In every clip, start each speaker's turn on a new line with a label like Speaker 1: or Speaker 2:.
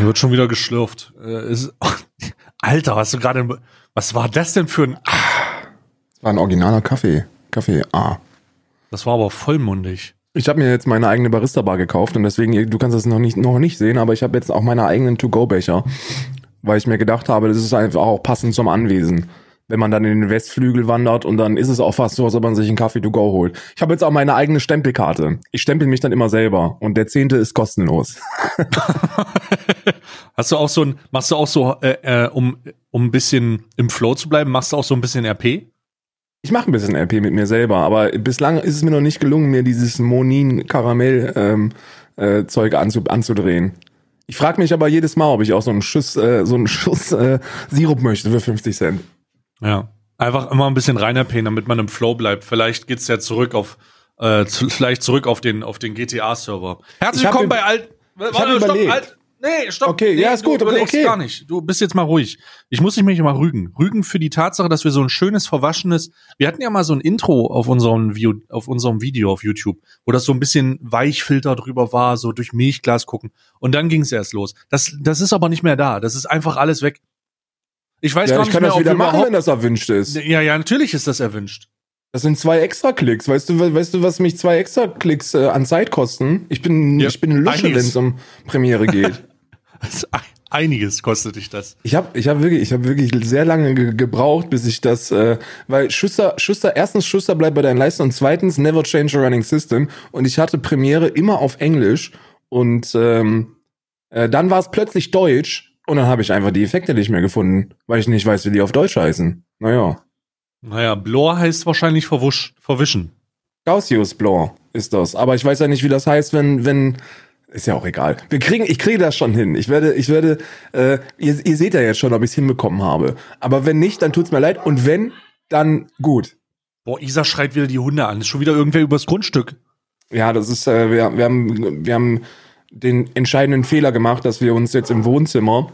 Speaker 1: Wird schon wieder geschlürft. Äh, ist, Alter, was du gerade. Was war das denn für ein.
Speaker 2: Das war ein originaler Kaffee. Kaffee A.
Speaker 1: Das war aber vollmundig.
Speaker 2: Ich habe mir jetzt meine eigene Barista-Bar gekauft und deswegen, du kannst das noch nicht, noch nicht sehen, aber ich habe jetzt auch meine eigenen To-Go-Becher, weil ich mir gedacht habe, das ist einfach auch passend zum Anwesen. Wenn man dann in den Westflügel wandert und dann ist es auch fast so, als ob man sich einen Kaffee to go holt. Ich habe jetzt auch meine eigene Stempelkarte. Ich stempel mich dann immer selber und der zehnte ist kostenlos.
Speaker 1: Hast du auch so ein, machst du auch so, äh, äh, um, um ein bisschen im Flow zu bleiben, machst du auch so ein bisschen RP?
Speaker 2: Ich mache ein bisschen RP mit mir selber, aber bislang ist es mir noch nicht gelungen, mir dieses Monin-Karamell-Zeug ähm, äh, anzu anzudrehen. Ich frage mich aber jedes Mal, ob ich auch so einen Schuss, äh, so einen Schuss äh, Sirup möchte für 50 Cent.
Speaker 1: Ja. Einfach immer ein bisschen rein RP, damit man im Flow bleibt. Vielleicht geht's ja zurück auf, äh, zu, vielleicht zurück auf den, auf den GTA-Server. Herzlich willkommen bei Alt.
Speaker 2: Warte, stopp, Alt.
Speaker 1: Nee, stopp.
Speaker 2: Okay,
Speaker 1: nee,
Speaker 2: ja, ist gut.
Speaker 1: Du
Speaker 2: okay.
Speaker 1: gar nicht. Du bist jetzt mal ruhig. Ich muss mich mal rügen. Rügen für die Tatsache, dass wir so ein schönes, verwaschenes. Wir hatten ja mal so ein Intro auf unserem, View, auf unserem Video auf YouTube, wo das so ein bisschen Weichfilter drüber war, so durch Milchglas gucken. Und dann ging es erst los. Das, das ist aber nicht mehr da. Das ist einfach alles weg. Ich weiß
Speaker 2: ja,
Speaker 1: gar
Speaker 2: ich
Speaker 1: nicht
Speaker 2: kann
Speaker 1: mehr,
Speaker 2: das wieder machen, wenn das erwünscht ist.
Speaker 1: Ja, ja, natürlich ist das erwünscht.
Speaker 2: Das sind zwei extra Klicks. Weißt du, we- weißt du, was mich zwei extra Klicks äh, an Zeit kosten? Ich bin,
Speaker 1: Ja,
Speaker 2: ich bin Lusche, wenn es um Premiere geht.
Speaker 1: Einiges kostet dich das.
Speaker 2: Ich habe ich hab wirklich, ich habe wirklich sehr lange ge gebraucht, bis ich das, äh, weil Schuster, Schuster, erstens Schuster bleibt bei deinen Leisten und zweitens never change a running system. Und ich hatte Premiere immer auf Englisch und ähm, äh, dann war es plötzlich Deutsch und dann habe ich einfach die Effekte nicht mehr gefunden, weil ich nicht weiß, wie die auf Deutsch heißen. Naja,
Speaker 1: Naja, Blor heißt wahrscheinlich verwusch, verwischen.
Speaker 2: Gaussius Blanc ist das. Aber ich weiß ja nicht, wie das heißt, wenn, wenn, ist ja auch egal. Wir kriegen, ich kriege das schon hin. Ich werde, ich werde, äh, ihr, ihr seht ja jetzt schon, ob ich es hinbekommen habe. Aber wenn nicht, dann tut's mir leid. Und wenn, dann gut.
Speaker 1: Boah, Isa schreit wieder die Hunde an. Ist schon wieder irgendwer übers Grundstück.
Speaker 2: Ja, das ist, äh, wir, wir haben, wir haben den entscheidenden Fehler gemacht, dass wir uns jetzt im Wohnzimmer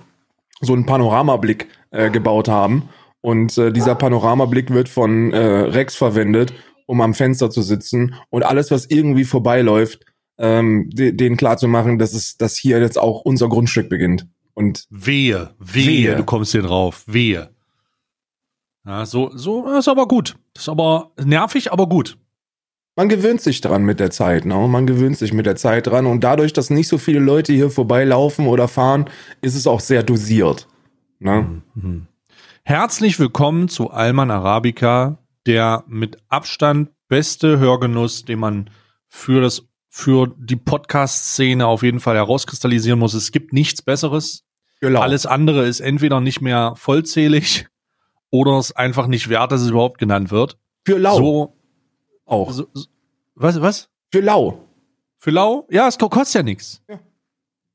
Speaker 2: so einen Panoramablick äh, gebaut haben. Und äh, dieser Panoramablick wird von äh, Rex verwendet, um am Fenster zu sitzen und alles, was irgendwie vorbeiläuft, ähm, de denen klar zu machen, dass es, dass hier jetzt auch unser Grundstück beginnt. Und
Speaker 1: Wehe, wehe,
Speaker 2: Wehe.
Speaker 1: du kommst hier drauf. Wehe. Ja, so, so ist aber gut. Das ist aber nervig, aber gut.
Speaker 2: Man gewöhnt sich dran mit der Zeit, ne? Man gewöhnt sich mit der Zeit dran und dadurch, dass nicht so viele Leute hier vorbeilaufen oder fahren, ist es auch sehr dosiert. Ne?
Speaker 1: Mhm. Herzlich willkommen zu Alman Arabica, der mit Abstand beste Hörgenuss, den man für das für die Podcast-Szene auf jeden Fall herauskristallisieren muss. Es gibt nichts Besseres.
Speaker 2: Genau.
Speaker 1: Alles andere ist entweder nicht mehr vollzählig oder es einfach nicht wert, dass es überhaupt genannt wird.
Speaker 2: Für lau
Speaker 1: So,
Speaker 2: auch.
Speaker 1: so, so was, was?
Speaker 2: Für lau.
Speaker 1: Für lau? Ja, es ko- kostet ja nichts.
Speaker 2: Ja.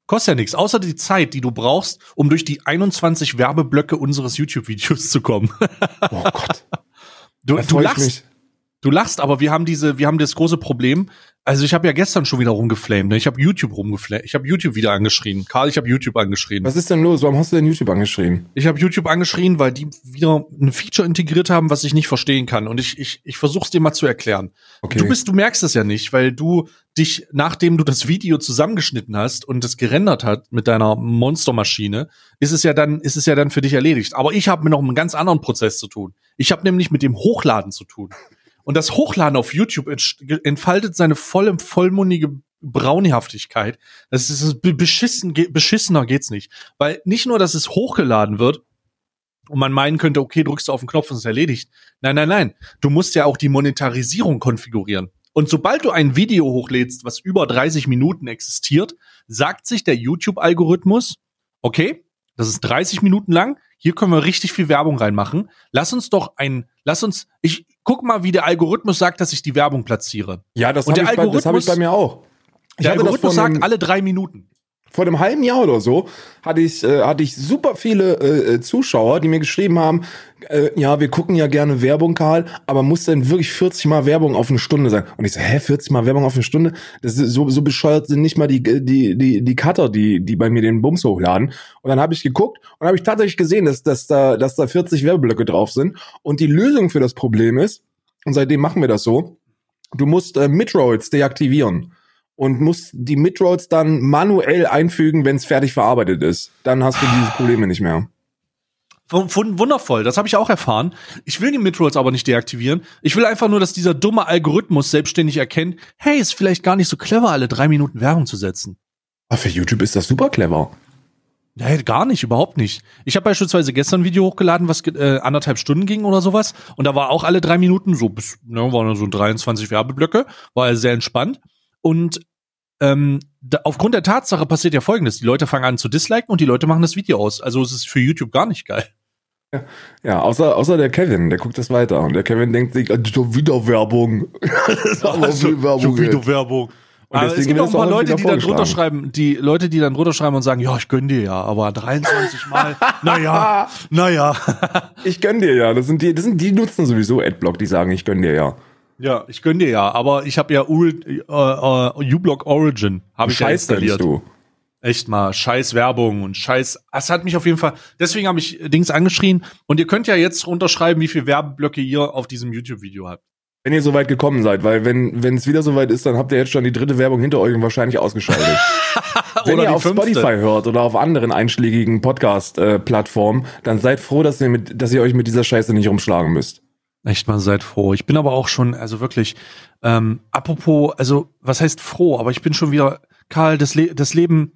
Speaker 1: Kostet ja nichts, außer die Zeit, die du brauchst, um durch die 21 Werbeblöcke unseres YouTube-Videos zu kommen.
Speaker 2: Oh Gott.
Speaker 1: Du, du lachst,
Speaker 2: mich.
Speaker 1: Du lachst, aber wir haben diese, wir haben das große Problem. Also ich habe ja gestern schon wieder rumgeflamed. Ne? Ich habe YouTube rumgeflamed. Ich habe YouTube wieder angeschrien. Karl, ich habe YouTube angeschrien.
Speaker 2: Was ist denn los? Warum hast du denn YouTube angeschrien?
Speaker 1: Ich habe YouTube angeschrien, weil die wieder ein Feature integriert haben, was ich nicht verstehen kann. Und ich, ich, ich versuche es dir mal zu erklären.
Speaker 2: Okay.
Speaker 1: Du bist, du merkst es ja nicht, weil du dich, nachdem du das Video zusammengeschnitten hast und es gerendert hat mit deiner Monstermaschine, ist es ja dann, ist es ja dann für dich erledigt. Aber ich habe mir noch einen ganz anderen Prozess zu tun. Ich habe nämlich mit dem Hochladen zu tun. Und das Hochladen auf YouTube entfaltet seine volle, vollmundige Braunhaftigkeit. Das ist be- beschissen, beschissener geht's nicht. Weil nicht nur, dass es hochgeladen wird, und man meinen könnte, okay, drückst du auf den Knopf und es ist erledigt. Nein, nein, nein. Du musst ja auch die Monetarisierung konfigurieren. Und sobald du ein Video hochlädst, was über 30 Minuten existiert, sagt sich der YouTube-Algorithmus, okay, das ist 30 Minuten lang, hier können wir richtig viel Werbung reinmachen. Lass uns doch ein, lass uns, ich guck mal, wie der Algorithmus sagt, dass ich die Werbung platziere.
Speaker 2: ja, das
Speaker 1: Und
Speaker 2: habe
Speaker 1: der
Speaker 2: ich, bei- das hab ich bei mir auch. Ich
Speaker 1: Der Algorithmus sagt alle drei Minuten.
Speaker 2: Vor einem halben Jahr oder so hatte ich, äh, hatte ich super viele äh, äh, Zuschauer, die mir geschrieben haben, äh, ja, wir gucken ja gerne Werbung, Karl, aber muss denn wirklich 40 Mal Werbung auf eine Stunde sein? Und ich so, hä, 40 Mal Werbung auf eine Stunde? Das ist so, so bescheuert sind nicht mal die, die, die, die Cutter, die, die bei mir den Bums hochladen. Und dann habe ich geguckt und habe ich tatsächlich gesehen, dass, dass, da, dass da 40 Werbeblöcke drauf sind. Und die Lösung für das Problem ist, und seitdem machen wir das so, du musst äh, Midrolls deaktivieren und musst die Midroads dann manuell einfügen, wenn es fertig verarbeitet ist. Dann hast du diese Probleme nicht mehr.
Speaker 1: Wundervoll, das habe ich auch erfahren. Ich will die Midrolls aber nicht deaktivieren. Ich will einfach nur, dass dieser dumme Algorithmus selbstständig erkennt, hey, ist vielleicht gar nicht so clever, alle drei Minuten Werbung zu setzen.
Speaker 2: Aber für YouTube ist das super clever.
Speaker 1: Nee, gar nicht, überhaupt nicht. Ich habe beispielsweise gestern ein Video hochgeladen, was äh, anderthalb Stunden ging oder sowas. Und da war auch alle drei Minuten so, bis, ne, waren so 23 Werbeblöcke, war sehr entspannt. Und ähm, da, aufgrund der Tatsache passiert ja folgendes: Die Leute fangen an zu disliken und die Leute machen das Video aus. Also es ist für YouTube gar nicht geil.
Speaker 2: Ja, ja außer, außer der Kevin, der guckt das weiter. Und der Kevin denkt sich, ah, schon wieder Werbung.
Speaker 1: das ist aber also, viel Werbung. Schon wieder Werbung. Und aber es gibt auch ein paar Leute, die dann drunter schreiben, die Leute, die dann drunter schreiben und sagen, ja, ich gönn dir ja, aber 23 Mal, naja, naja.
Speaker 2: ich gönn dir ja. Das sind die, das sind die nutzen sowieso Adblock, die sagen, ich gönn dir ja.
Speaker 1: Ja, ich gönn dir ja, aber ich habe ja äh, äh, uBlock Origin habe ich ja installiert. Du. Echt mal, scheiß Werbung und scheiß. Es hat mich auf jeden Fall. Deswegen habe ich Dings angeschrien. Und ihr könnt ja jetzt runterschreiben, wie viel Werbeblöcke ihr auf diesem YouTube-Video habt.
Speaker 2: Wenn ihr so weit gekommen seid, weil wenn wenn es wieder so weit ist, dann habt ihr jetzt schon die dritte Werbung hinter euch und wahrscheinlich ausgeschaltet. wenn ihr auf fünfte. Spotify hört oder auf anderen einschlägigen Podcast-Plattformen, äh, dann seid froh, dass ihr mit, dass ihr euch mit dieser Scheiße nicht rumschlagen müsst.
Speaker 1: Echt mal seid froh. Ich bin aber auch schon, also wirklich, ähm, apropos, also was heißt froh, aber ich bin schon wieder, Karl, das, Le das Leben,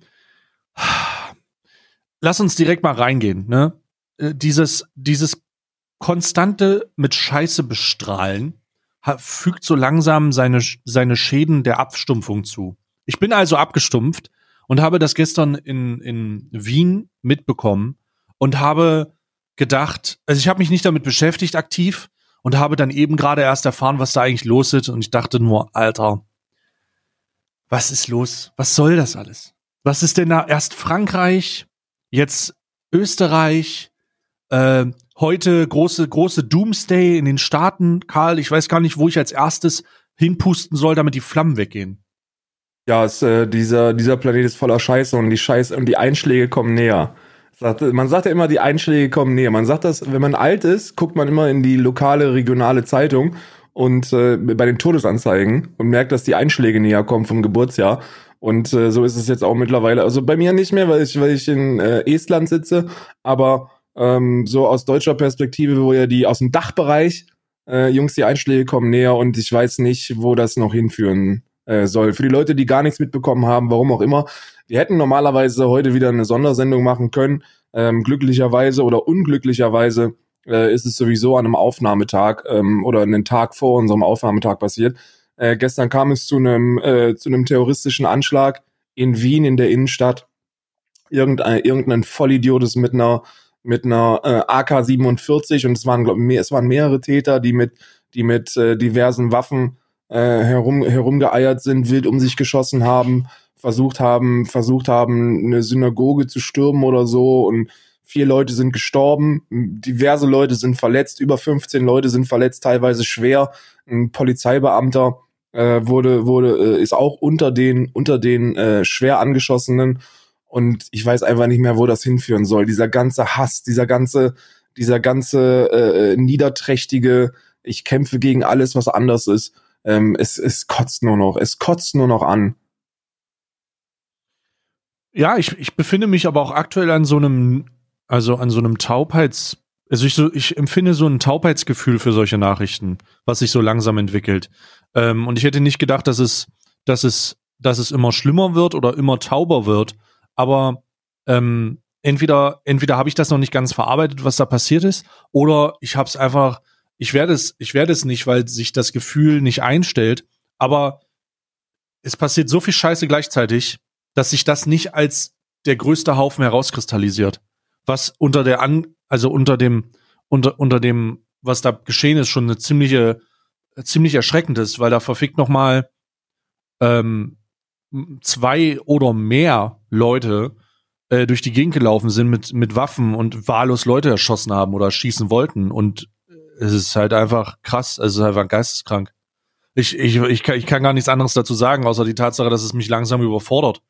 Speaker 1: lass uns direkt mal reingehen, ne? Äh, dieses, dieses konstante mit Scheiße bestrahlen fügt so langsam seine, seine Schäden der Abstumpfung zu. Ich bin also abgestumpft und habe das gestern in, in Wien mitbekommen und habe gedacht, also ich habe mich nicht damit beschäftigt aktiv, und habe dann eben gerade erst erfahren, was da eigentlich los ist. Und ich dachte nur, Alter, was ist los? Was soll das alles? Was ist denn da erst Frankreich, jetzt Österreich, äh, heute große, große Doomsday in den Staaten. Karl, ich weiß gar nicht, wo ich als erstes hinpusten soll, damit die Flammen weggehen.
Speaker 2: Ja, es, äh, dieser, dieser Planet ist voller Scheiße und die Scheiße und die Einschläge kommen näher. Man sagt ja immer, die Einschläge kommen näher. Man sagt das, wenn man alt ist, guckt man immer in die lokale, regionale Zeitung und äh, bei den Todesanzeigen und merkt, dass die Einschläge näher kommen vom Geburtsjahr. Und äh, so ist es jetzt auch mittlerweile. Also bei mir nicht mehr, weil ich, weil ich in äh, Estland sitze, aber ähm, so aus deutscher Perspektive, wo ja die aus dem Dachbereich, äh, Jungs, die Einschläge kommen näher und ich weiß nicht, wo das noch hinführen äh, soll. Für die Leute, die gar nichts mitbekommen haben, warum auch immer, wir hätten normalerweise heute wieder eine Sondersendung machen können. Ähm, glücklicherweise oder unglücklicherweise äh, ist es sowieso an einem Aufnahmetag ähm, oder einen Tag vor unserem Aufnahmetag passiert. Äh, gestern kam es zu einem äh, zu einem terroristischen Anschlag in Wien in der Innenstadt. Irgendein, irgendein Vollidiot ist mit einer mit einer äh, AK-47 und es waren glaub, mehr, es waren mehrere Täter, die mit die mit äh, diversen Waffen äh, herum herumgeeiert sind, wild um sich geschossen haben versucht haben, versucht haben, eine Synagoge zu stürmen oder so und vier Leute sind gestorben, diverse Leute sind verletzt, über 15 Leute sind verletzt, teilweise schwer. Ein Polizeibeamter äh, wurde, wurde, äh, ist auch unter den, unter den äh, schwer angeschossenen und ich weiß einfach nicht mehr, wo das hinführen soll. Dieser ganze Hass, dieser ganze, dieser ganze äh, niederträchtige, ich kämpfe gegen alles, was anders ist. Ähm, es, es kotzt nur noch, es kotzt nur noch an.
Speaker 1: Ja, ich, ich befinde mich aber auch aktuell an so einem, also an so einem Taubheits, also ich, so, ich empfinde so ein Taubheitsgefühl für solche Nachrichten, was sich so langsam entwickelt. Ähm, und ich hätte nicht gedacht, dass es, dass es, dass es immer schlimmer wird oder immer tauber wird. Aber ähm, entweder, entweder habe ich das noch nicht ganz verarbeitet, was da passiert ist, oder ich habe es einfach, ich werde es, ich werde es nicht, weil sich das Gefühl nicht einstellt. Aber es passiert so viel Scheiße gleichzeitig, dass sich das nicht als der größte Haufen herauskristallisiert. Was unter der an, also unter dem, unter, unter dem, was da geschehen ist, schon eine ziemliche, ziemlich erschreckend ist, weil da verfickt noch mal ähm, zwei oder mehr Leute äh, durch die Gegend gelaufen sind mit, mit Waffen und wahllos Leute erschossen haben oder schießen wollten. Und es ist halt einfach krass, es ist einfach geisteskrank. Ich, ich, ich, kann, ich kann gar nichts anderes dazu sagen, außer die Tatsache, dass es mich langsam überfordert.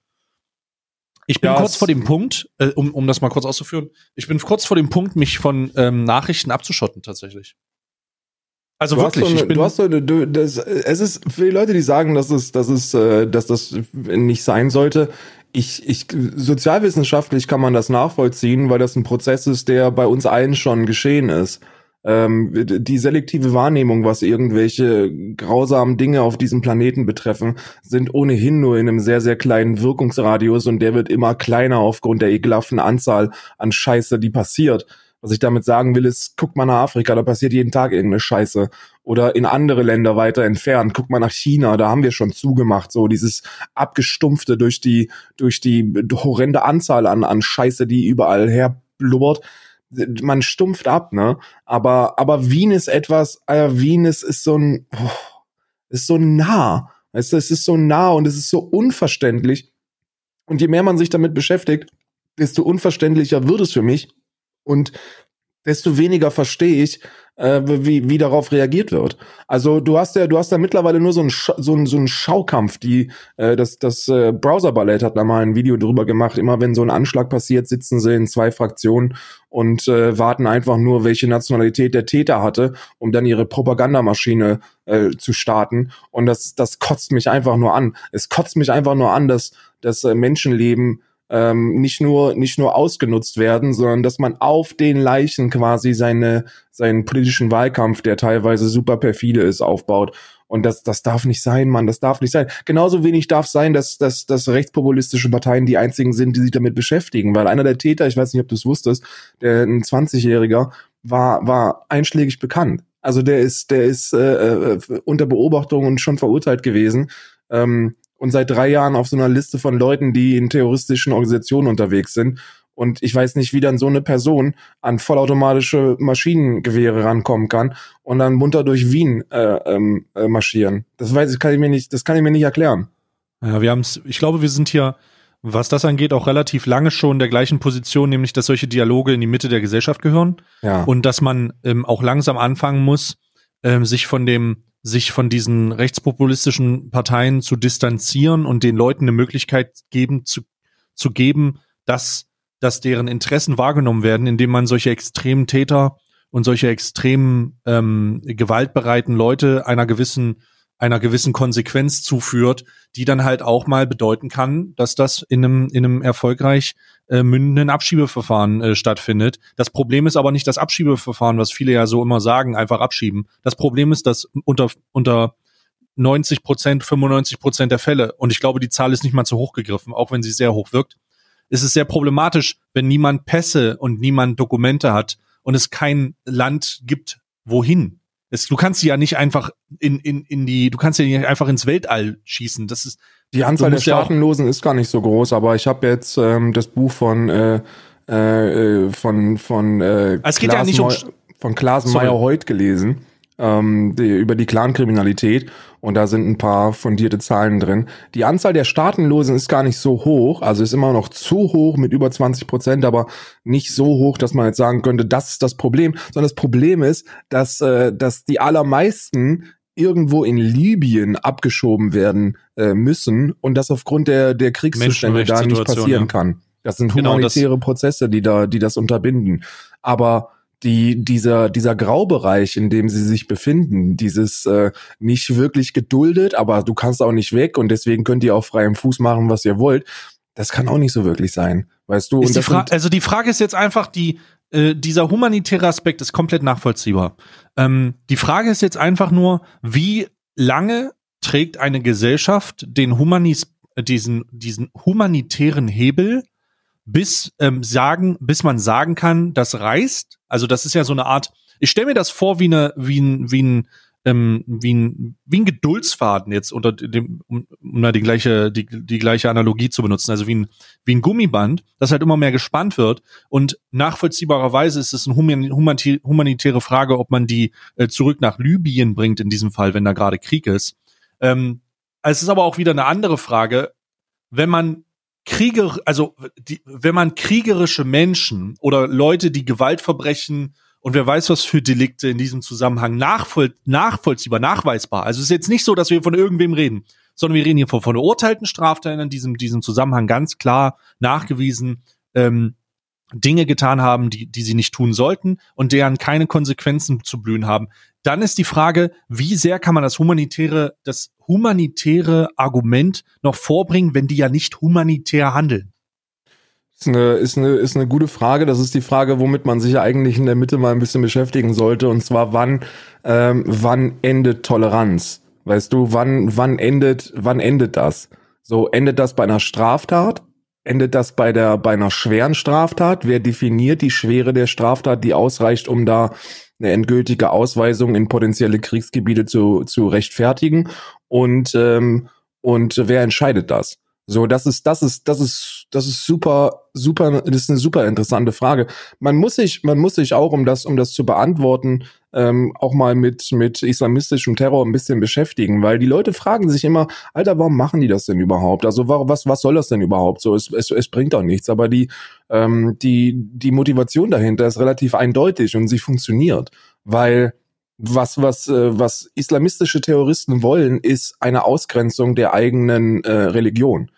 Speaker 1: Ich bin ja, kurz vor dem Punkt, äh, um, um das mal kurz auszuführen, ich bin kurz vor dem Punkt, mich von ähm, Nachrichten abzuschotten tatsächlich.
Speaker 2: Also du wirklich, so eine, ich bin du hast so eine, du, das, es ist für die Leute, die sagen, dass es, dass es, äh, dass das nicht sein sollte. Ich, ich, sozialwissenschaftlich kann man das nachvollziehen, weil das ein Prozess ist, der bei uns allen schon geschehen ist. Ähm, die selektive Wahrnehmung, was irgendwelche grausamen Dinge auf diesem Planeten betreffen, sind ohnehin nur in einem sehr, sehr kleinen Wirkungsradius und der wird immer kleiner aufgrund der ekelhaften Anzahl an Scheiße, die passiert. Was ich damit sagen will, ist, guck mal nach Afrika, da passiert jeden Tag irgendeine Scheiße. Oder in andere Länder weiter entfernt. Guck mal nach China, da haben wir schon zugemacht. So dieses abgestumpfte durch die, durch die horrende Anzahl an, an Scheiße, die überall herblubbert. Man stumpft ab, ne? Aber, aber Wien ist etwas, äh, Wien ist, ist so ein, oh, ist so nah. Weißt du, es ist so nah und es ist so unverständlich. Und je mehr man sich damit beschäftigt, desto unverständlicher wird es für mich, und desto weniger verstehe ich, äh, wie, wie darauf reagiert wird. Also du hast ja, du hast ja mittlerweile nur so ein so ein, so ein Schaukampf. Die äh, das das äh, Browser Ballett hat da mal ein Video drüber gemacht. Immer wenn so ein Anschlag passiert, sitzen sie in zwei Fraktionen und äh, warten einfach nur, welche Nationalität der Täter hatte, um dann ihre Propagandamaschine äh, zu starten. Und das das kotzt mich einfach nur an. Es kotzt mich einfach nur an, dass das äh, Menschenleben ähm, nicht nur nicht nur ausgenutzt werden, sondern dass man auf den Leichen quasi seine seinen politischen Wahlkampf, der teilweise super perfide ist, aufbaut. Und das, das darf nicht sein, Mann, das darf nicht sein. Genauso wenig darf sein, dass, dass, dass rechtspopulistische Parteien die einzigen sind, die sich damit beschäftigen. Weil einer der Täter, ich weiß nicht, ob du es wusstest, der ein 20-Jähriger, war, war einschlägig bekannt. Also der ist, der ist äh, äh, unter Beobachtung und schon verurteilt gewesen. Ähm, und seit drei Jahren auf so einer Liste von Leuten, die in terroristischen Organisationen unterwegs sind. Und ich weiß nicht, wie dann so eine Person an vollautomatische Maschinengewehre rankommen kann und dann munter durch Wien äh, ähm, äh, marschieren. Das weiß ich, kann ich mir nicht, das kann ich mir nicht erklären.
Speaker 1: Ja, wir haben es, ich glaube, wir sind hier, was das angeht, auch relativ lange schon in der gleichen Position, nämlich dass solche Dialoge in die Mitte der Gesellschaft gehören. Ja. Und dass man ähm, auch langsam anfangen muss, ähm, sich von dem sich von diesen rechtspopulistischen Parteien zu distanzieren und den Leuten eine Möglichkeit geben zu, zu geben, dass, dass deren Interessen wahrgenommen werden, indem man solche extremen Täter und solche extremen ähm, gewaltbereiten Leute einer gewissen einer gewissen Konsequenz zuführt, die dann halt auch mal bedeuten kann, dass das in einem, in einem erfolgreich äh, mündenden Abschiebeverfahren äh, stattfindet. Das Problem ist aber nicht das Abschiebeverfahren, was viele ja so immer sagen, einfach abschieben. Das Problem ist, dass unter, unter 90 Prozent, 95 Prozent der Fälle, und ich glaube, die Zahl ist nicht mal zu hoch gegriffen, auch wenn sie sehr hoch wirkt, ist es sehr problematisch, wenn niemand Pässe und niemand Dokumente hat und es kein Land gibt, wohin es, du kannst sie ja nicht einfach in, in, in die, du kannst ja nicht einfach ins Weltall schießen. Das ist
Speaker 2: die Anzahl der Staatenlosen ja ist gar nicht so groß, aber ich habe jetzt ähm, das Buch von äh, äh, von von äh,
Speaker 1: es geht Klaas ja nicht um
Speaker 2: von Klaas Meyer-Hoyt gelesen ähm, die, über die Clankriminalität und da sind ein paar fundierte Zahlen drin. Die Anzahl der Staatenlosen ist gar nicht so hoch, also ist immer noch zu hoch mit über 20 Prozent, aber nicht so hoch, dass man jetzt sagen könnte, das ist das Problem, sondern das Problem ist, dass, äh, dass die allermeisten irgendwo in Libyen abgeschoben werden äh, müssen und das aufgrund der, der Kriegszustände da nicht passieren ja. kann. Das sind humanitäre genau, das Prozesse, die da, die das unterbinden. Aber die, dieser, dieser Graubereich, in dem sie sich befinden, dieses äh, nicht wirklich geduldet, aber du kannst auch nicht weg und deswegen könnt ihr auf freiem Fuß machen, was ihr wollt, das kann auch nicht so wirklich sein. Weißt du?
Speaker 1: Die also die Frage ist jetzt einfach, die, äh, dieser humanitäre Aspekt ist komplett nachvollziehbar. Ähm, die Frage ist jetzt einfach nur, wie lange trägt eine Gesellschaft den Humanis, diesen, diesen humanitären Hebel bis ähm, sagen, bis man sagen kann, das reißt. Also das ist ja so eine Art. Ich stelle mir das vor wie eine, wie ein, wie ein, ähm, wie ein, wie ein Geduldsfaden jetzt unter dem, um, um da die gleiche, die, die gleiche Analogie zu benutzen. Also wie ein, wie ein Gummiband, das halt immer mehr gespannt wird. Und nachvollziehbarerweise ist es eine humanitäre Frage, ob man die äh, zurück nach Libyen bringt in diesem Fall, wenn da gerade Krieg ist. Ähm, es ist aber auch wieder eine andere Frage, wenn man Krieger, also die, wenn man kriegerische Menschen oder Leute, die Gewaltverbrechen und wer weiß was für Delikte in diesem Zusammenhang nachvoll, nachvollziehbar, nachweisbar. Also es ist jetzt nicht so, dass wir von irgendwem reden, sondern wir reden hier von, verurteilten Straftätern in diesem, diesem Zusammenhang ganz klar nachgewiesen, ähm, Dinge getan haben, die, die sie nicht tun sollten und deren keine Konsequenzen zu blühen haben. Dann ist die Frage, wie sehr kann man das humanitäre, das humanitäre Argument noch vorbringen, wenn die ja nicht humanitär handeln?
Speaker 2: Ist eine, ist, eine, ist eine gute Frage. Das ist die Frage, womit man sich eigentlich in der Mitte mal ein bisschen beschäftigen sollte. Und zwar, wann, ähm, wann endet Toleranz? Weißt du, wann, wann endet, wann endet das? So, endet das bei einer Straftat? Endet das bei der, bei einer schweren Straftat? Wer definiert die Schwere der Straftat, die ausreicht, um da eine endgültige Ausweisung in potenzielle Kriegsgebiete zu, zu rechtfertigen? Und, ähm, und wer entscheidet das? So, das ist, das ist, das ist, das ist super, super, das ist eine super interessante Frage. Man muss sich, man muss sich auch, um das, um das zu beantworten, ähm, auch mal mit, mit islamistischem Terror ein bisschen beschäftigen, weil die Leute fragen sich immer, Alter, warum machen die das denn überhaupt? Also, was, was soll das denn überhaupt? So, es, es, es bringt doch nichts, aber die, ähm, die, die Motivation dahinter ist relativ eindeutig und sie funktioniert, weil was, was, äh, was islamistische Terroristen wollen, ist eine Ausgrenzung der eigenen äh, Religion.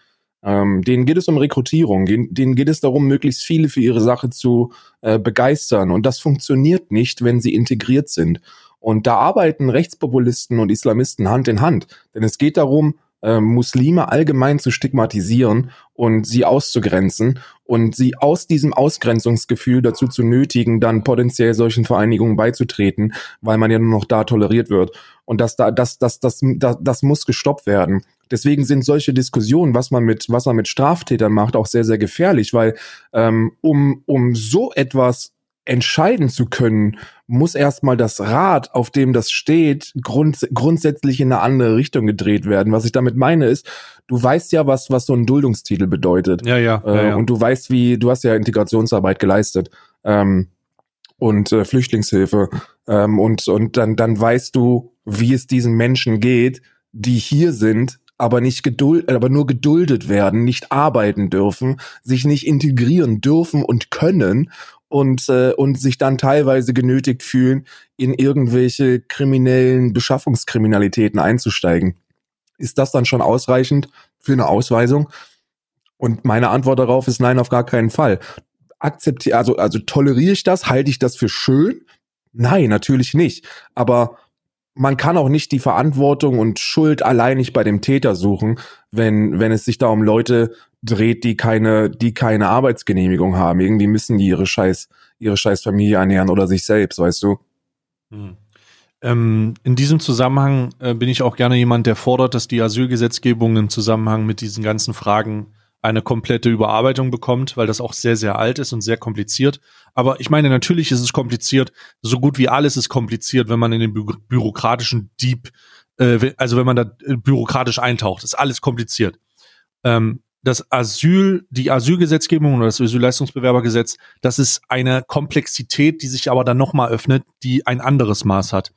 Speaker 2: Ähm, denen geht es um Rekrutierung, denen geht es darum, möglichst viele für ihre Sache zu äh, begeistern. Und das funktioniert nicht, wenn sie integriert sind. Und da arbeiten Rechtspopulisten und Islamisten Hand in Hand. Denn es geht darum, äh, Muslime allgemein zu stigmatisieren und sie auszugrenzen und sie aus diesem Ausgrenzungsgefühl dazu zu nötigen, dann potenziell solchen Vereinigungen beizutreten, weil man ja nur noch da toleriert wird. Und das da, das, das, das, das, das muss gestoppt werden. Deswegen sind solche Diskussionen, was man mit, was man mit Straftätern macht, auch sehr, sehr gefährlich, weil ähm, um, um so etwas entscheiden zu können, muss erstmal das Rad, auf dem das steht, grund, grundsätzlich in eine andere Richtung gedreht werden. Was ich damit meine ist, du weißt ja, was, was so ein Duldungstitel bedeutet.
Speaker 1: Ja, ja.
Speaker 2: Äh,
Speaker 1: ja, ja.
Speaker 2: Und du weißt, wie, du hast ja Integrationsarbeit geleistet. Ähm, und äh, Flüchtlingshilfe. Ähm, und, und dann, dann weißt du, wie es diesen Menschen geht, die hier sind, aber nicht geduld, aber nur geduldet werden, nicht arbeiten dürfen, sich nicht integrieren dürfen und können und äh, und sich dann teilweise genötigt fühlen, in irgendwelche kriminellen Beschaffungskriminalitäten einzusteigen. Ist das dann schon ausreichend für eine Ausweisung? Und meine Antwort darauf ist nein, auf gar keinen Fall. Akzeptiere, also also toleriere ich das, halte ich das für schön? Nein, natürlich nicht. Aber man kann auch nicht die Verantwortung und Schuld alleinig bei dem Täter suchen, wenn, wenn es sich da um Leute dreht, die keine, die keine Arbeitsgenehmigung haben. Irgendwie müssen die ihre scheiß, ihre scheiß Familie ernähren oder sich selbst, weißt du?
Speaker 1: Hm. Ähm, in diesem Zusammenhang äh, bin ich auch gerne jemand, der fordert, dass die Asylgesetzgebung im Zusammenhang mit diesen ganzen Fragen eine komplette Überarbeitung bekommt, weil das auch sehr, sehr alt ist und sehr kompliziert. Aber ich meine, natürlich ist es kompliziert. So gut wie alles ist kompliziert, wenn man in den bü bürokratischen Deep, äh, also wenn man da äh, bürokratisch eintaucht. ist alles kompliziert. Ähm, das Asyl, die Asylgesetzgebung oder das Asylleistungsbewerbergesetz, das ist eine Komplexität, die sich aber dann nochmal öffnet, die ein anderes Maß hat.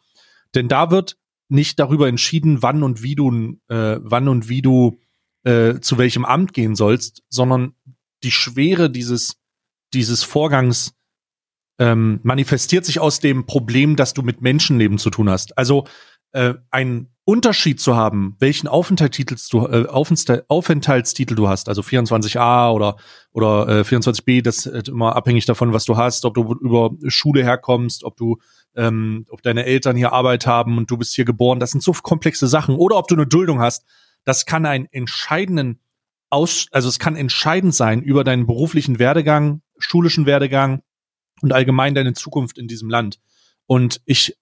Speaker 1: Denn da wird nicht darüber entschieden, wann und wie du, äh, wann und wie du äh, zu welchem Amt gehen sollst, sondern die Schwere dieses, dieses Vorgangs ähm, manifestiert sich aus dem Problem, dass du mit Menschenleben zu tun hast. Also äh, ein Unterschied zu haben, welchen Aufenthaltstitel du, äh, Aufenthaltstitel du hast, also 24a oder, oder äh, 24b, das ist immer abhängig davon, was du hast, ob du über Schule herkommst, ob du, ähm, ob deine Eltern hier Arbeit haben und du bist hier geboren, das sind so komplexe Sachen. Oder ob du eine Duldung hast, das kann einen entscheidenden aus, also es kann entscheidend sein über deinen beruflichen Werdegang, schulischen Werdegang und allgemein deine Zukunft in diesem Land. Und ich,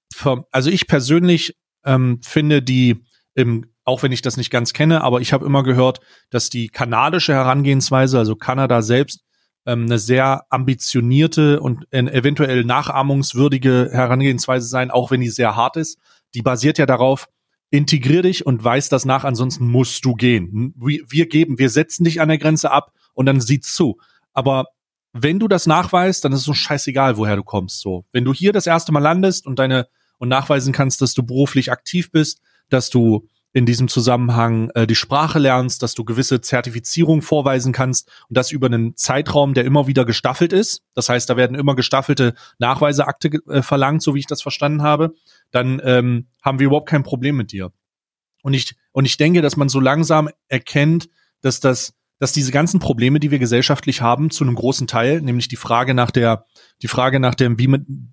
Speaker 1: also ich persönlich ähm, finde die, im, auch wenn ich das nicht ganz kenne, aber ich habe immer gehört, dass die kanadische Herangehensweise, also Kanada selbst, ähm, eine sehr ambitionierte und eventuell nachahmungswürdige Herangehensweise sein, auch wenn die sehr hart ist. Die basiert ja darauf, integrier dich und weiß das nach, ansonsten musst du gehen. Wir, geben, wir setzen dich an der Grenze ab und dann sieht's zu. Aber wenn du das nachweist, dann ist es so scheißegal, woher du kommst. So, wenn du hier das erste Mal landest und deine und nachweisen kannst, dass du beruflich aktiv bist, dass du in diesem Zusammenhang äh, die Sprache lernst, dass du gewisse Zertifizierung vorweisen kannst und das über einen Zeitraum, der immer wieder gestaffelt ist. Das heißt, da werden immer gestaffelte Nachweiseakte äh, verlangt, so wie ich das verstanden habe. Dann ähm, haben wir überhaupt kein Problem mit dir. Und ich und ich denke, dass man so langsam erkennt, dass das dass diese ganzen Probleme, die wir gesellschaftlich haben, zu einem großen Teil, nämlich die Frage nach der, die Frage nach dem, wie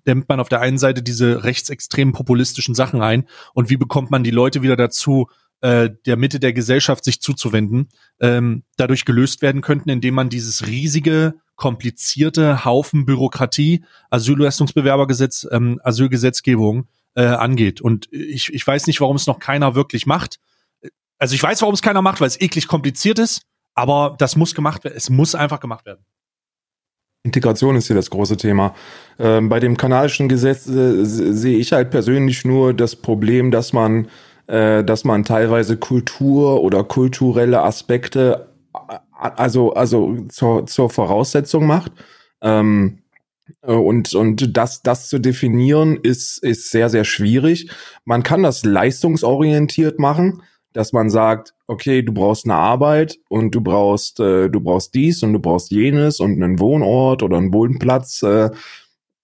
Speaker 1: dämmt man auf der einen Seite diese rechtsextremen populistischen Sachen ein und wie bekommt man die Leute wieder dazu, äh, der Mitte der Gesellschaft sich zuzuwenden, ähm, dadurch gelöst werden könnten, indem man dieses riesige, komplizierte Haufen Bürokratie, Asylleistungsbewerbergesetz, ähm, Asylgesetzgebung äh, angeht. Und ich, ich weiß nicht, warum es noch keiner wirklich macht. Also ich weiß, warum es keiner macht, weil es eklig kompliziert ist. Aber das muss gemacht werden. Es muss einfach gemacht werden.
Speaker 2: Integration ist hier das große Thema. Ähm, bei dem kanadischen Gesetz äh, sehe ich halt persönlich nur das Problem, dass man, äh, dass man teilweise Kultur oder kulturelle Aspekte also, also zur, zur Voraussetzung macht. Ähm, äh, und, und das, das zu definieren ist, ist sehr, sehr schwierig. Man kann das leistungsorientiert machen dass man sagt, okay, du brauchst eine Arbeit und du brauchst, äh, du brauchst dies und du brauchst jenes und einen Wohnort oder einen Wohnplatz. Äh,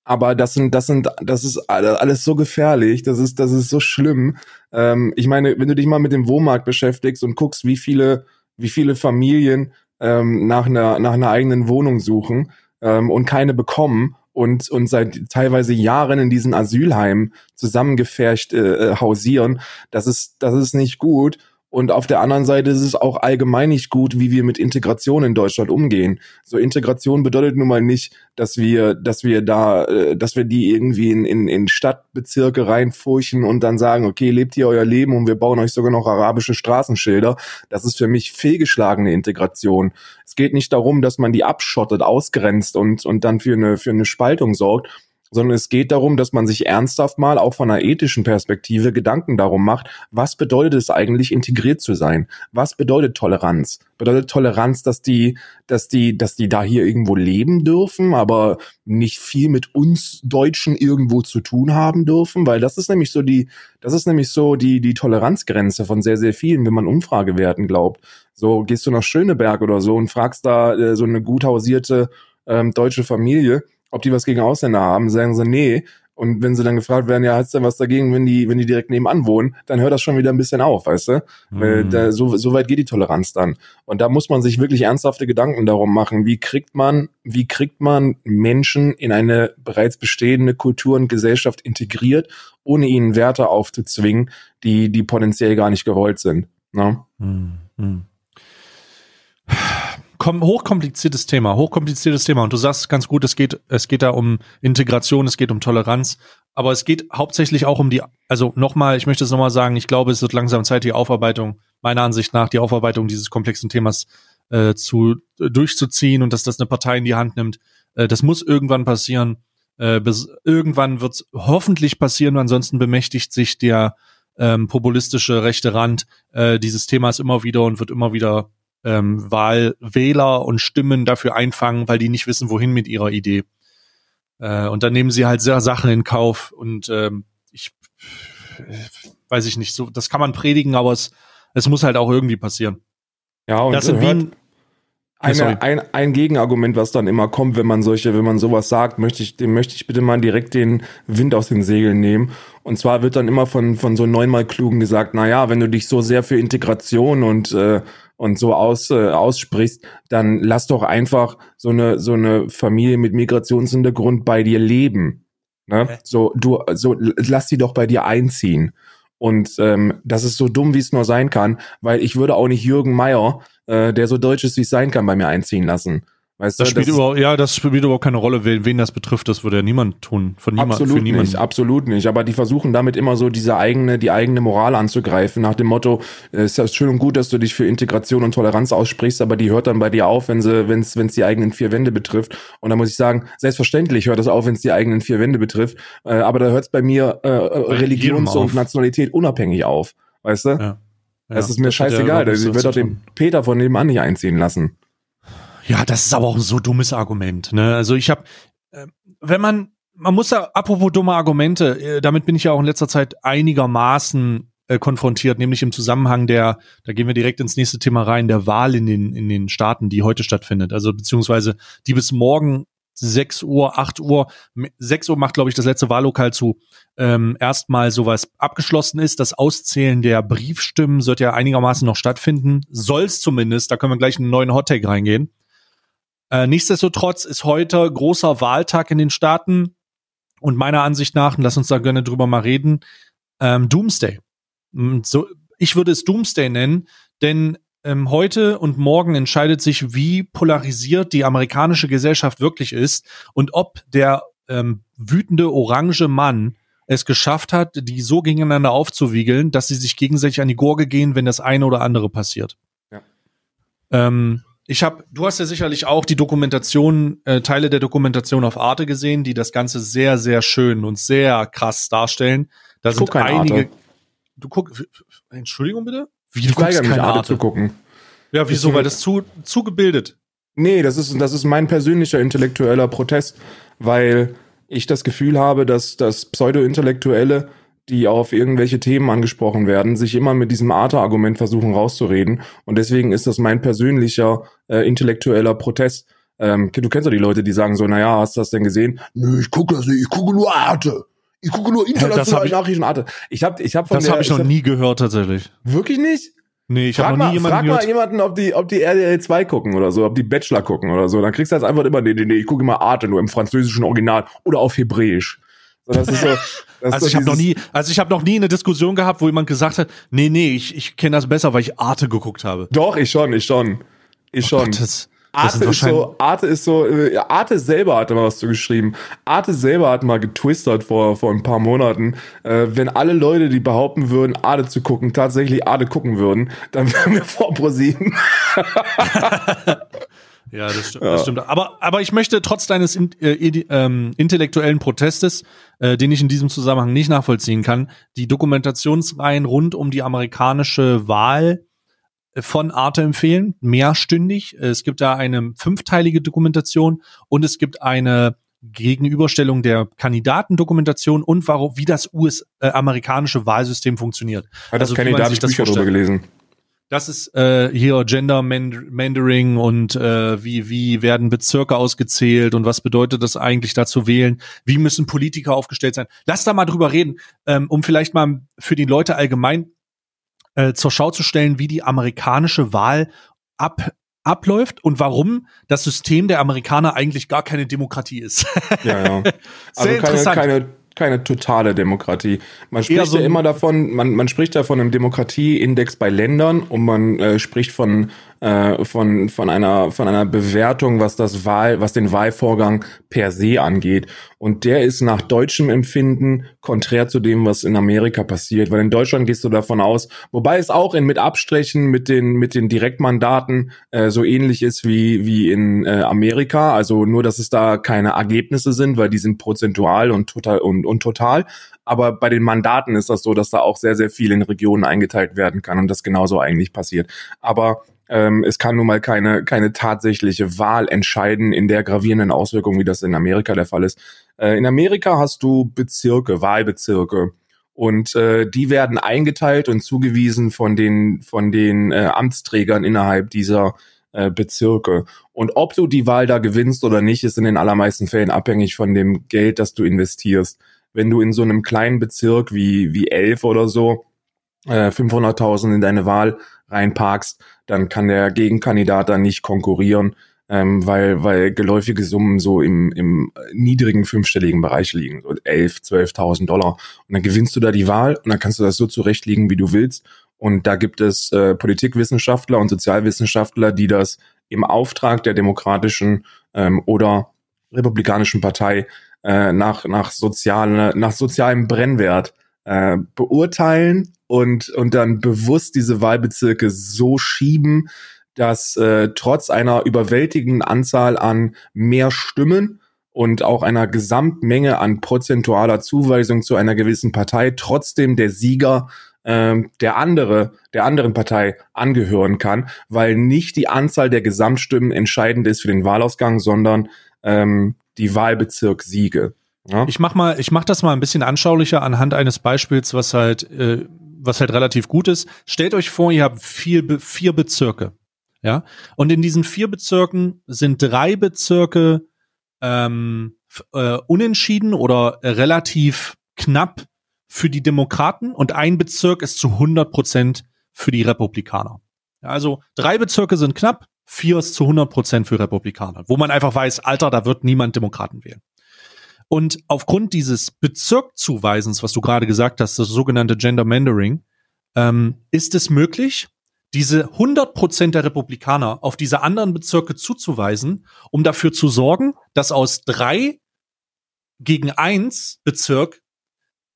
Speaker 2: aber das sind, das sind, das ist alles so gefährlich, das ist, das ist so schlimm. Ähm, ich meine, wenn du dich mal mit dem Wohnmarkt beschäftigst und guckst, wie viele, wie viele Familien ähm, nach einer, nach einer eigenen Wohnung suchen ähm, und keine bekommen und, und seit teilweise Jahren in diesen Asylheimen zusammengefercht äh, äh, hausieren. Das ist, das ist nicht gut. Und auf der anderen Seite ist es auch allgemein nicht gut, wie wir mit Integration in Deutschland umgehen. So Integration bedeutet nun mal nicht, dass wir, dass wir da, äh, dass wir die irgendwie in, in, in Stadtbezirke reinfurchen und dann sagen, okay, lebt hier euer Leben und wir bauen euch sogar noch arabische Straßenschilder. Das ist für mich fehlgeschlagene Integration. Es geht nicht darum, dass man die abschottet, ausgrenzt und, und dann für eine, für eine Spaltung sorgt, sondern es geht darum, dass man sich ernsthaft mal auch von einer ethischen Perspektive Gedanken darum macht, was bedeutet es eigentlich, integriert zu sein? Was bedeutet Toleranz? Bedeutet Toleranz, dass die, dass die, dass die da hier irgendwo leben dürfen, aber nicht viel mit uns Deutschen irgendwo zu tun haben dürfen? Weil das ist nämlich so die, das ist nämlich so die, die Toleranzgrenze von sehr, sehr vielen, wenn man Umfragewerten glaubt. So gehst du nach Schöneberg oder so und fragst da äh, so eine gut hausierte ähm, deutsche Familie, ob die was gegen Ausländer haben, sagen sie nee. Und wenn sie dann gefragt werden, ja, hast du denn was dagegen, wenn die, wenn die direkt nebenan wohnen, dann hört das schon wieder ein bisschen auf, weißt du? Mhm. Weil da, so, so weit geht die Toleranz dann. Und da muss man sich wirklich ernsthafte Gedanken darum machen, wie kriegt man, wie kriegt man Menschen in eine bereits bestehende Kultur und Gesellschaft integriert, ohne ihnen Werte aufzuzwingen, die, die potenziell gar nicht gewollt sind. Ne? Mhm
Speaker 1: hochkompliziertes Thema, hochkompliziertes Thema. Und du sagst ganz gut, es geht, es geht da um Integration, es geht um Toleranz, aber es geht hauptsächlich auch um die, also nochmal, ich möchte es nochmal sagen, ich glaube, es wird langsam Zeit, die Aufarbeitung, meiner Ansicht nach, die Aufarbeitung dieses komplexen Themas äh, zu äh, durchzuziehen und dass das eine Partei in die Hand nimmt. Äh, das muss irgendwann passieren. Äh, bis, irgendwann wird es hoffentlich passieren, ansonsten bemächtigt sich der ähm, populistische rechte Rand äh, dieses Themas immer wieder und wird immer wieder ähm, Wahlwähler und Stimmen dafür einfangen, weil die nicht wissen, wohin mit ihrer Idee. Äh, und dann nehmen sie halt sehr Sachen in Kauf und ähm, ich weiß ich nicht, so das kann man predigen, aber es, es muss halt auch irgendwie passieren.
Speaker 2: Ja, und das in Wien, eine, ein, ein Gegenargument, was dann immer kommt, wenn man solche, wenn man sowas sagt, möchte ich, dem möchte ich bitte mal direkt den Wind aus den Segeln nehmen. Und zwar wird dann immer von, von so neunmal Klugen gesagt, na ja, wenn du dich so sehr für Integration und, äh, und so aus, äh, aussprichst, dann lass doch einfach so eine, so eine Familie mit Migrationshintergrund bei dir leben. Ne? Okay. So, du, so, lass die doch bei dir einziehen. Und ähm, das ist so dumm, wie es nur sein kann, weil ich würde auch nicht Jürgen Meyer, äh, der so deutsch ist, wie es sein kann, bei mir einziehen lassen.
Speaker 1: Weißt das du, spielt das überhaupt, ja, das spielt überhaupt keine Rolle, wen, wen das betrifft. Das würde ja niemand tun. Von niemand,
Speaker 2: absolut
Speaker 1: für niemanden.
Speaker 2: nicht, absolut nicht. Aber die versuchen damit immer so diese eigene, die eigene Moral anzugreifen, nach dem Motto: Es äh, ist ja schön und gut, dass du dich für Integration und Toleranz aussprichst, aber die hört dann bei dir auf, wenn sie, wenn es, die eigenen vier Wände betrifft. Und da muss ich sagen, selbstverständlich hört das auf, wenn es die eigenen vier Wände betrifft. Äh, aber da hört es bei mir äh, Religions- und Nationalität unabhängig auf, weißt du? Ja. Ja, das ist mir das scheißegal. Ich würde doch den Peter von nebenan nicht einziehen lassen.
Speaker 1: Ja, das ist aber auch ein so dummes Argument. Ne? Also ich habe, äh, wenn man, man muss da, apropos dumme Argumente, äh, damit bin ich ja auch in letzter Zeit einigermaßen äh, konfrontiert, nämlich im Zusammenhang der, da gehen wir direkt ins nächste Thema rein, der Wahl in den, in den Staaten, die heute stattfindet. Also beziehungsweise die bis morgen 6 Uhr, 8 Uhr, 6 Uhr macht, glaube ich, das letzte Wahllokal zu, ähm, erstmal sowas abgeschlossen ist. Das Auszählen der Briefstimmen wird ja einigermaßen noch stattfinden. Soll es zumindest, da können wir gleich in einen neuen Hottag reingehen. Äh, nichtsdestotrotz ist heute großer Wahltag in den Staaten und meiner Ansicht nach, und lass uns da gerne drüber mal reden, ähm, Doomsday. So, ich würde es Doomsday nennen, denn ähm, heute und morgen entscheidet sich, wie polarisiert die amerikanische Gesellschaft wirklich ist und ob der ähm, wütende orange Mann es geschafft hat, die so gegeneinander aufzuwiegeln, dass sie sich gegenseitig an die Gurke gehen, wenn das eine oder andere passiert. Ja. Ähm, ich habe, du hast ja sicherlich auch die Dokumentation, äh, Teile der Dokumentation auf Arte gesehen, die das Ganze sehr, sehr schön und sehr krass darstellen. Da ich sind einige. Arte. Du guckst, Entschuldigung bitte?
Speaker 2: Wie, du ich guckst keine Arte, Arte zu gucken.
Speaker 1: Ja, wieso? Weil das zu, zu gebildet.
Speaker 2: Nee, das ist, das ist mein persönlicher intellektueller Protest, weil ich das Gefühl habe, dass, dass Pseudo-Intellektuelle die auf irgendwelche Themen angesprochen werden, sich immer mit diesem Arte-Argument versuchen rauszureden. Und deswegen ist das mein persönlicher äh, intellektueller Protest. Ähm, du kennst ja die Leute, die sagen so, naja, hast du das denn gesehen? Nö, ich gucke das nicht, ich gucke nur Arte. Ich gucke nur internationale Nachrichten Arte. Ich hab, ich hab
Speaker 1: von Das habe ich noch hab, nie gehört tatsächlich.
Speaker 2: Wirklich nicht?
Speaker 1: Nee, ich habe noch nie jemanden
Speaker 2: Frag gehört. mal jemanden, ob die, ob die RDL 2 gucken oder so, ob die Bachelor gucken oder so. Dann kriegst du das einfach immer, nee, nee, nee, ich gucke immer Arte nur im französischen Original oder auf Hebräisch.
Speaker 1: So, das ist so, das also ist ich habe noch nie, also ich habe noch nie eine Diskussion gehabt, wo jemand gesagt hat, nee, nee, ich, ich kenne das besser, weil ich Arte geguckt habe.
Speaker 2: Doch, ich schon, ich schon. Ich oh schon. Gott, das, Arte ist so, Arte ist so, Arte selber hat mal was zu geschrieben. Arte selber hat mal getwistert vor, vor ein paar Monaten. Äh, wenn alle Leute, die behaupten würden, Arte zu gucken, tatsächlich Arte gucken würden, dann wären wir vor ProSieben.
Speaker 1: Ja, das stimmt. Ja. Das stimmt. Aber, aber ich möchte trotz deines in, äh, ähm, intellektuellen Protestes, äh, den ich in diesem Zusammenhang nicht nachvollziehen kann, die Dokumentationsreihen rund um die amerikanische Wahl äh, von Arte empfehlen, mehrstündig. Es gibt da eine fünfteilige Dokumentation und es gibt eine Gegenüberstellung der Kandidatendokumentation und warum, wie das US-amerikanische äh, Wahlsystem funktioniert.
Speaker 2: Hat also, das Kandidatenbücher darüber gelesen?
Speaker 1: Das ist äh, hier Gender Mandering und äh, wie, wie werden Bezirke ausgezählt und was bedeutet das eigentlich da zu wählen? Wie müssen Politiker aufgestellt sein? Lass da mal drüber reden, ähm, um vielleicht mal für die Leute allgemein äh, zur Schau zu stellen, wie die amerikanische Wahl ab, abläuft und warum das System der Amerikaner eigentlich gar keine Demokratie ist.
Speaker 2: ja, ja. Also Sehr keine, keine keine totale Demokratie. Man spricht so ja immer davon, man, man spricht da von einem Demokratieindex bei Ländern und man äh, spricht von äh, von, von, einer, von einer Bewertung, was das Wahl, was den Wahlvorgang per se angeht. Und der ist nach deutschem Empfinden konträr zu dem, was in Amerika passiert. Weil in Deutschland gehst du davon aus, wobei es auch in, mit Abstrichen mit den, mit den Direktmandaten äh, so ähnlich ist wie, wie in äh, Amerika. Also nur, dass es da keine Ergebnisse sind, weil die sind prozentual und total und, und total. Aber bei den Mandaten ist das so, dass da auch sehr, sehr viel in Regionen eingeteilt werden kann und das genauso eigentlich passiert. Aber ähm, es kann nun mal keine, keine tatsächliche Wahl entscheiden in der gravierenden Auswirkung, wie das in Amerika der Fall ist. Äh, in Amerika hast du Bezirke, Wahlbezirke. Und äh, die werden eingeteilt und zugewiesen von den, von den äh, Amtsträgern innerhalb dieser äh, Bezirke. Und ob du die Wahl da gewinnst oder nicht, ist in den allermeisten Fällen abhängig von dem Geld, das du investierst. Wenn du in so einem kleinen Bezirk wie, wie Elf oder so äh, 500.000 in deine Wahl reinparkst, dann kann der Gegenkandidat da nicht konkurrieren, ähm, weil, weil geläufige Summen so im, im niedrigen fünfstelligen Bereich liegen, so 11, 12.000 Dollar. Und dann gewinnst du da die Wahl und dann kannst du das so zurechtlegen, wie du willst. Und da gibt es äh, Politikwissenschaftler und Sozialwissenschaftler, die das im Auftrag der demokratischen ähm, oder republikanischen Partei äh, nach, nach, soziale, nach sozialem Brennwert äh, beurteilen und, und dann bewusst diese Wahlbezirke so schieben, dass äh, trotz einer überwältigenden Anzahl an mehr Stimmen und auch einer Gesamtmenge an prozentualer Zuweisung zu einer gewissen Partei trotzdem der Sieger ähm, der andere der anderen Partei angehören kann, weil nicht die Anzahl der Gesamtstimmen entscheidend ist für den Wahlausgang, sondern ähm, die Wahlbezirksiege.
Speaker 1: Ja? Ich mach mal, ich mach das mal ein bisschen anschaulicher anhand eines Beispiels, was halt äh, was halt relativ gut ist. Stellt euch vor, ihr habt vier, vier Bezirke. Ja. Und in diesen vier Bezirken sind drei Bezirke ähm, äh, unentschieden oder relativ knapp für die Demokraten und ein Bezirk ist zu 100 Prozent für die Republikaner. Also drei Bezirke sind knapp, vier ist zu 100 Prozent für Republikaner, wo man einfach weiß, Alter, da wird niemand Demokraten wählen. Und aufgrund dieses Bezirkzuweisens, was du gerade gesagt hast, das sogenannte Gender Mentoring, ähm, ist es möglich, diese 100 Prozent der Republikaner auf diese anderen Bezirke zuzuweisen, um dafür zu sorgen, dass aus drei gegen eins Bezirk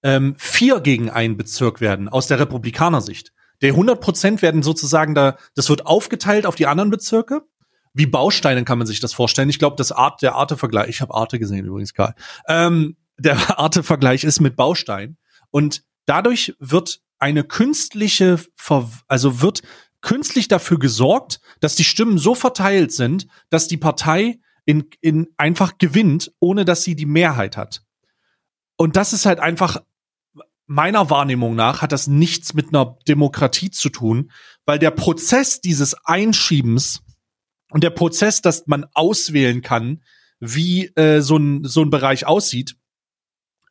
Speaker 1: ähm, vier gegen ein Bezirk werden aus der Republikanersicht. Der 100 Prozent werden sozusagen da, das wird aufgeteilt auf die anderen Bezirke. Wie Bausteine kann man sich das vorstellen. Ich glaube, das Art, der Arte-Vergleich, ich habe Arte gesehen übrigens, Karl. Ähm, der Arte-Vergleich ist mit Baustein. Und dadurch wird eine künstliche, Ver also wird künstlich dafür gesorgt, dass die Stimmen so verteilt sind, dass die Partei in, in einfach gewinnt, ohne dass sie die Mehrheit hat. Und das ist halt einfach meiner Wahrnehmung nach hat das nichts mit einer Demokratie zu tun, weil der Prozess dieses Einschiebens und der Prozess, dass man auswählen kann, wie äh, so, ein, so ein Bereich aussieht,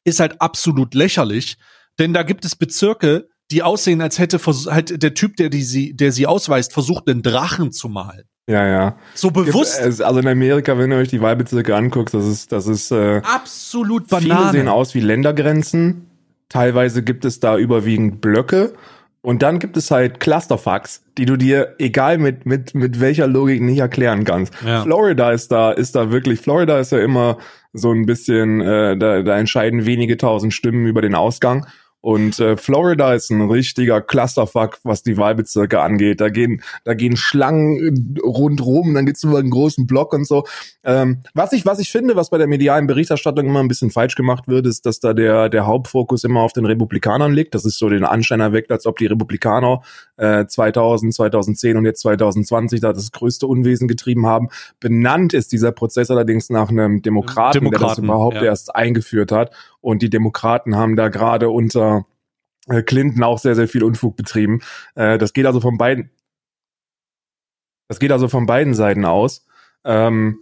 Speaker 1: ist halt absolut lächerlich. Denn da gibt es Bezirke, die aussehen, als hätte halt der Typ, der, die sie, der sie ausweist, versucht, einen Drachen zu malen.
Speaker 2: Ja, ja.
Speaker 1: So bewusst.
Speaker 2: Also in Amerika, wenn ihr euch die Wahlbezirke anguckt, das ist, das ist äh,
Speaker 1: absolut
Speaker 2: Banane. Viele sehen aus wie Ländergrenzen. Teilweise gibt es da überwiegend Blöcke. Und dann gibt es halt Clusterfucks, die du dir, egal mit, mit, mit welcher Logik nicht erklären kannst. Ja. Florida ist da, ist da wirklich, Florida ist ja immer so ein bisschen, äh, da, da entscheiden wenige tausend Stimmen über den Ausgang. Und äh, Florida ist ein richtiger Clusterfuck, was die Wahlbezirke angeht. Da gehen, da gehen Schlangen rundrum, dann geht's über einen großen Block und so. Ähm, was ich, was ich finde, was bei der medialen Berichterstattung immer ein bisschen falsch gemacht wird, ist, dass da der, der Hauptfokus immer auf den Republikanern liegt. Das ist so den Anschein erweckt, als ob die Republikaner äh, 2000, 2010 und jetzt 2020 da das größte Unwesen getrieben haben. Benannt ist dieser Prozess allerdings nach einem Demokraten, Demokraten der das überhaupt ja. erst eingeführt hat. Und die Demokraten haben da gerade unter äh, Clinton auch sehr, sehr viel Unfug betrieben. Äh, das geht also von beiden, das geht also von beiden Seiten aus. Ähm,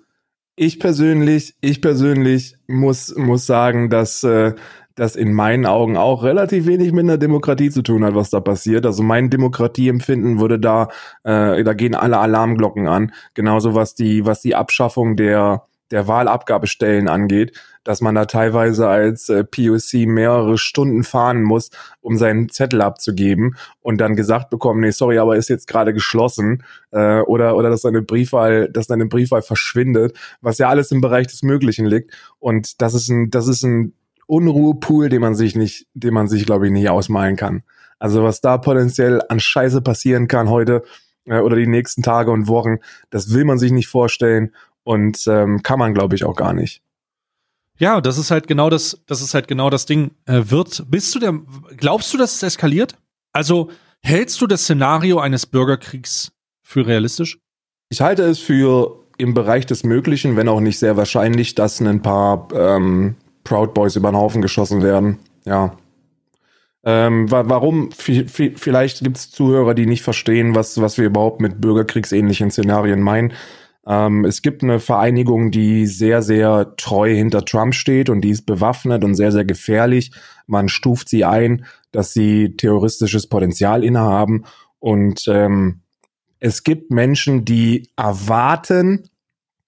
Speaker 2: ich persönlich, ich persönlich muss, muss sagen, dass äh, das in meinen Augen auch relativ wenig mit einer Demokratie zu tun hat, was da passiert. Also mein Demokratieempfinden würde da, äh, da gehen alle Alarmglocken an. Genauso was die, was die Abschaffung der der Wahlabgabestellen angeht, dass man da teilweise als äh, POC mehrere Stunden fahren muss, um seinen Zettel abzugeben und dann gesagt bekommen, nee, sorry, aber ist jetzt gerade geschlossen äh, oder oder dass deine Briefwahl, dass deine Briefwahl verschwindet, was ja alles im Bereich des Möglichen liegt und das ist ein das ist ein Unruhepool, den man sich nicht, den man sich glaube ich nicht ausmalen kann. Also was da potenziell an Scheiße passieren kann heute äh, oder die nächsten Tage und Wochen, das will man sich nicht vorstellen und ähm, kann man, glaube ich, auch gar nicht.
Speaker 1: Ja, das ist halt genau das, das ist halt genau das Ding. Äh, wird, bist du der, glaubst du, dass es eskaliert? Also hältst du das Szenario eines Bürgerkriegs für realistisch?
Speaker 2: Ich halte es für im Bereich des Möglichen, wenn auch nicht sehr wahrscheinlich, dass ein paar ähm, Proud Boys über den Haufen geschossen werden. Ja. Ähm, wa warum? Vielleicht gibt es Zuhörer, die nicht verstehen, was, was wir überhaupt mit bürgerkriegsähnlichen Szenarien meinen. Ähm, es gibt eine Vereinigung, die sehr, sehr treu hinter Trump steht und die ist bewaffnet und sehr, sehr gefährlich. Man stuft sie ein, dass sie terroristisches Potenzial innehaben. Und ähm, es gibt Menschen, die erwarten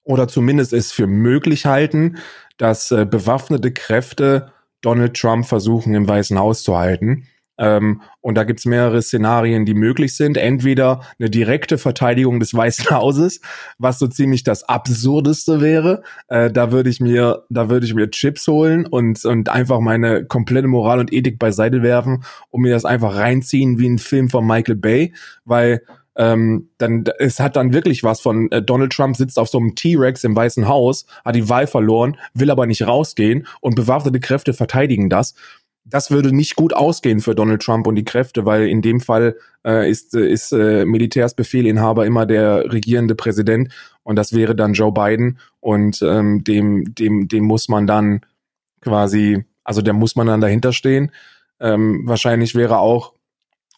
Speaker 2: oder zumindest es für möglich halten, dass äh, bewaffnete Kräfte Donald Trump versuchen, im Weißen Haus zu halten. Ähm, und da gibt's mehrere Szenarien, die möglich sind. Entweder eine direkte Verteidigung des Weißen Hauses, was so ziemlich das Absurdeste wäre. Äh, da würde ich mir, da würde ich mir Chips holen und, und einfach meine komplette Moral und Ethik beiseite werfen und mir das einfach reinziehen wie ein Film von Michael Bay, weil ähm, dann es hat dann wirklich was von äh, Donald Trump sitzt auf so einem T-Rex im Weißen Haus, hat die Wahl verloren, will aber nicht rausgehen und bewaffnete Kräfte verteidigen das das würde nicht gut ausgehen für Donald Trump und die Kräfte, weil in dem Fall äh, ist, äh, ist äh, Militärsbefehlinhaber immer der regierende Präsident und das wäre dann Joe Biden und ähm, dem, dem, dem muss man dann quasi, also der muss man dann dahinter stehen. Ähm, wahrscheinlich wäre auch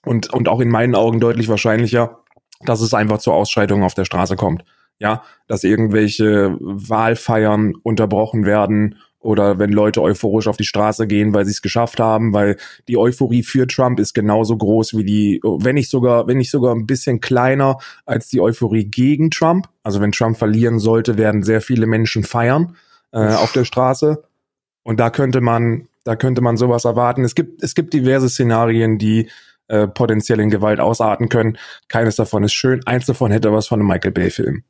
Speaker 2: und, und auch in meinen Augen deutlich wahrscheinlicher, dass es einfach zu Ausschreitungen auf der Straße kommt. Ja, dass irgendwelche Wahlfeiern unterbrochen werden oder wenn Leute euphorisch auf die Straße gehen, weil sie es geschafft haben, weil die Euphorie für Trump ist genauso groß wie die, wenn nicht sogar, wenn nicht sogar ein bisschen kleiner als die Euphorie gegen Trump. Also wenn Trump verlieren sollte, werden sehr viele Menschen feiern äh, auf der Straße. Und da könnte man, da könnte man sowas erwarten. Es gibt, es gibt diverse Szenarien, die äh, potenziell in Gewalt ausarten können. Keines davon ist schön. Eins davon hätte was von einem Michael Bay-Film.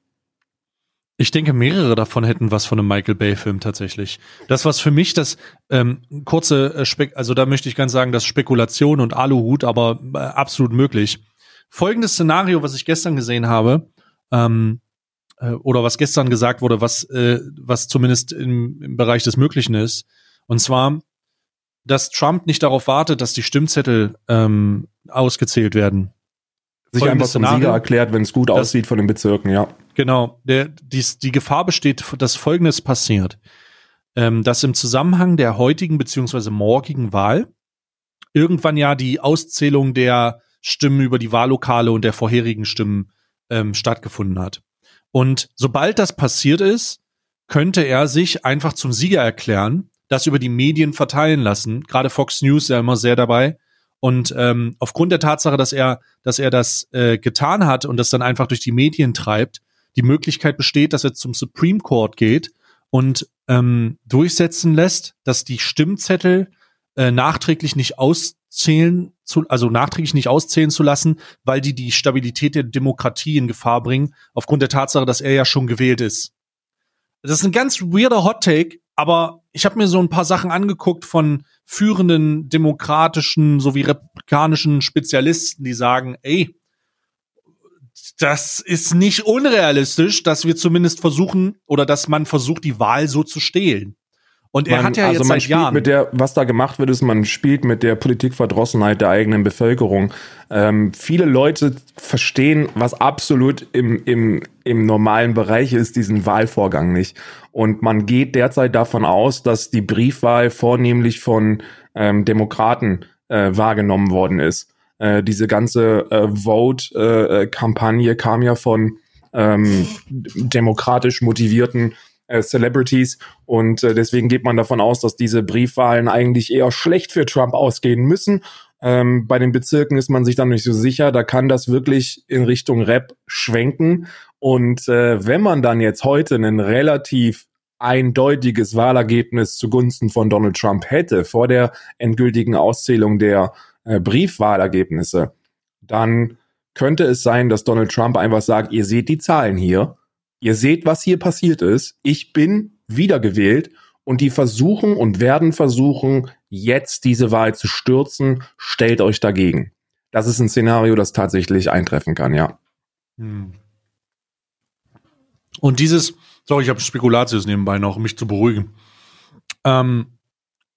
Speaker 1: Ich denke, mehrere davon hätten was von einem Michael Bay-Film tatsächlich. Das, was für mich das ähm, kurze äh, Spek also da möchte ich ganz sagen, das Spekulation und Aluhut, aber äh, absolut möglich. Folgendes Szenario, was ich gestern gesehen habe, ähm, äh, oder was gestern gesagt wurde, was, äh, was zumindest im, im Bereich des Möglichen ist, und zwar, dass Trump nicht darauf wartet, dass die Stimmzettel ähm, ausgezählt werden.
Speaker 2: Sich einfach zum Sieger erklärt, wenn es gut aussieht von den Bezirken, ja.
Speaker 1: Genau, der, dies, die Gefahr besteht, dass Folgendes passiert. Ähm, dass im Zusammenhang der heutigen beziehungsweise morgigen Wahl irgendwann ja die Auszählung der Stimmen über die Wahllokale und der vorherigen Stimmen ähm, stattgefunden hat. Und sobald das passiert ist, könnte er sich einfach zum Sieger erklären, das über die Medien verteilen lassen. Gerade Fox News ja immer sehr dabei. Und ähm, aufgrund der Tatsache, dass er, dass er das äh, getan hat und das dann einfach durch die Medien treibt, die Möglichkeit besteht, dass er zum Supreme Court geht und ähm, durchsetzen lässt, dass die Stimmzettel äh, nachträglich nicht auszählen zu, also nachträglich nicht auszählen zu lassen, weil die die Stabilität der Demokratie in Gefahr bringen, aufgrund der Tatsache, dass er ja schon gewählt ist. Das ist ein ganz weirder Hot Take, aber ich habe mir so ein paar Sachen angeguckt von führenden demokratischen sowie republikanischen Spezialisten, die sagen, ey, das ist nicht unrealistisch, dass wir zumindest versuchen oder dass man versucht, die Wahl so zu stehlen. Und er
Speaker 2: man,
Speaker 1: hat ja
Speaker 2: also
Speaker 1: jetzt
Speaker 2: man
Speaker 1: seit
Speaker 2: spielt
Speaker 1: Jahren.
Speaker 2: mit der, was da gemacht wird, ist, man spielt mit der Politikverdrossenheit der eigenen Bevölkerung. Ähm, viele Leute verstehen, was absolut im, im, im normalen Bereich ist, diesen Wahlvorgang nicht. Und man geht derzeit davon aus, dass die Briefwahl vornehmlich von ähm, Demokraten äh, wahrgenommen worden ist. Äh, diese ganze äh, Vote-Kampagne kam ja von ähm, demokratisch motivierten äh, Celebrities und äh, deswegen geht man davon aus, dass diese Briefwahlen eigentlich eher schlecht für Trump ausgehen müssen. Ähm, bei den Bezirken ist man sich dann nicht so sicher, da kann das wirklich in Richtung Rap schwenken. Und äh, wenn man dann jetzt heute einen relativ eindeutiges Wahlergebnis zugunsten von Donald Trump hätte vor der endgültigen Auszählung der äh, Briefwahlergebnisse, dann könnte es sein, dass Donald Trump einfach sagt, ihr seht die Zahlen hier, ihr seht, was hier passiert ist, ich bin wiedergewählt und die versuchen und werden versuchen, jetzt diese Wahl zu stürzen, stellt euch dagegen. Das ist ein Szenario, das tatsächlich eintreffen kann, ja.
Speaker 1: Hm. Und dieses, sorry, ich habe Spekulatius nebenbei noch, um mich zu beruhigen. Ähm,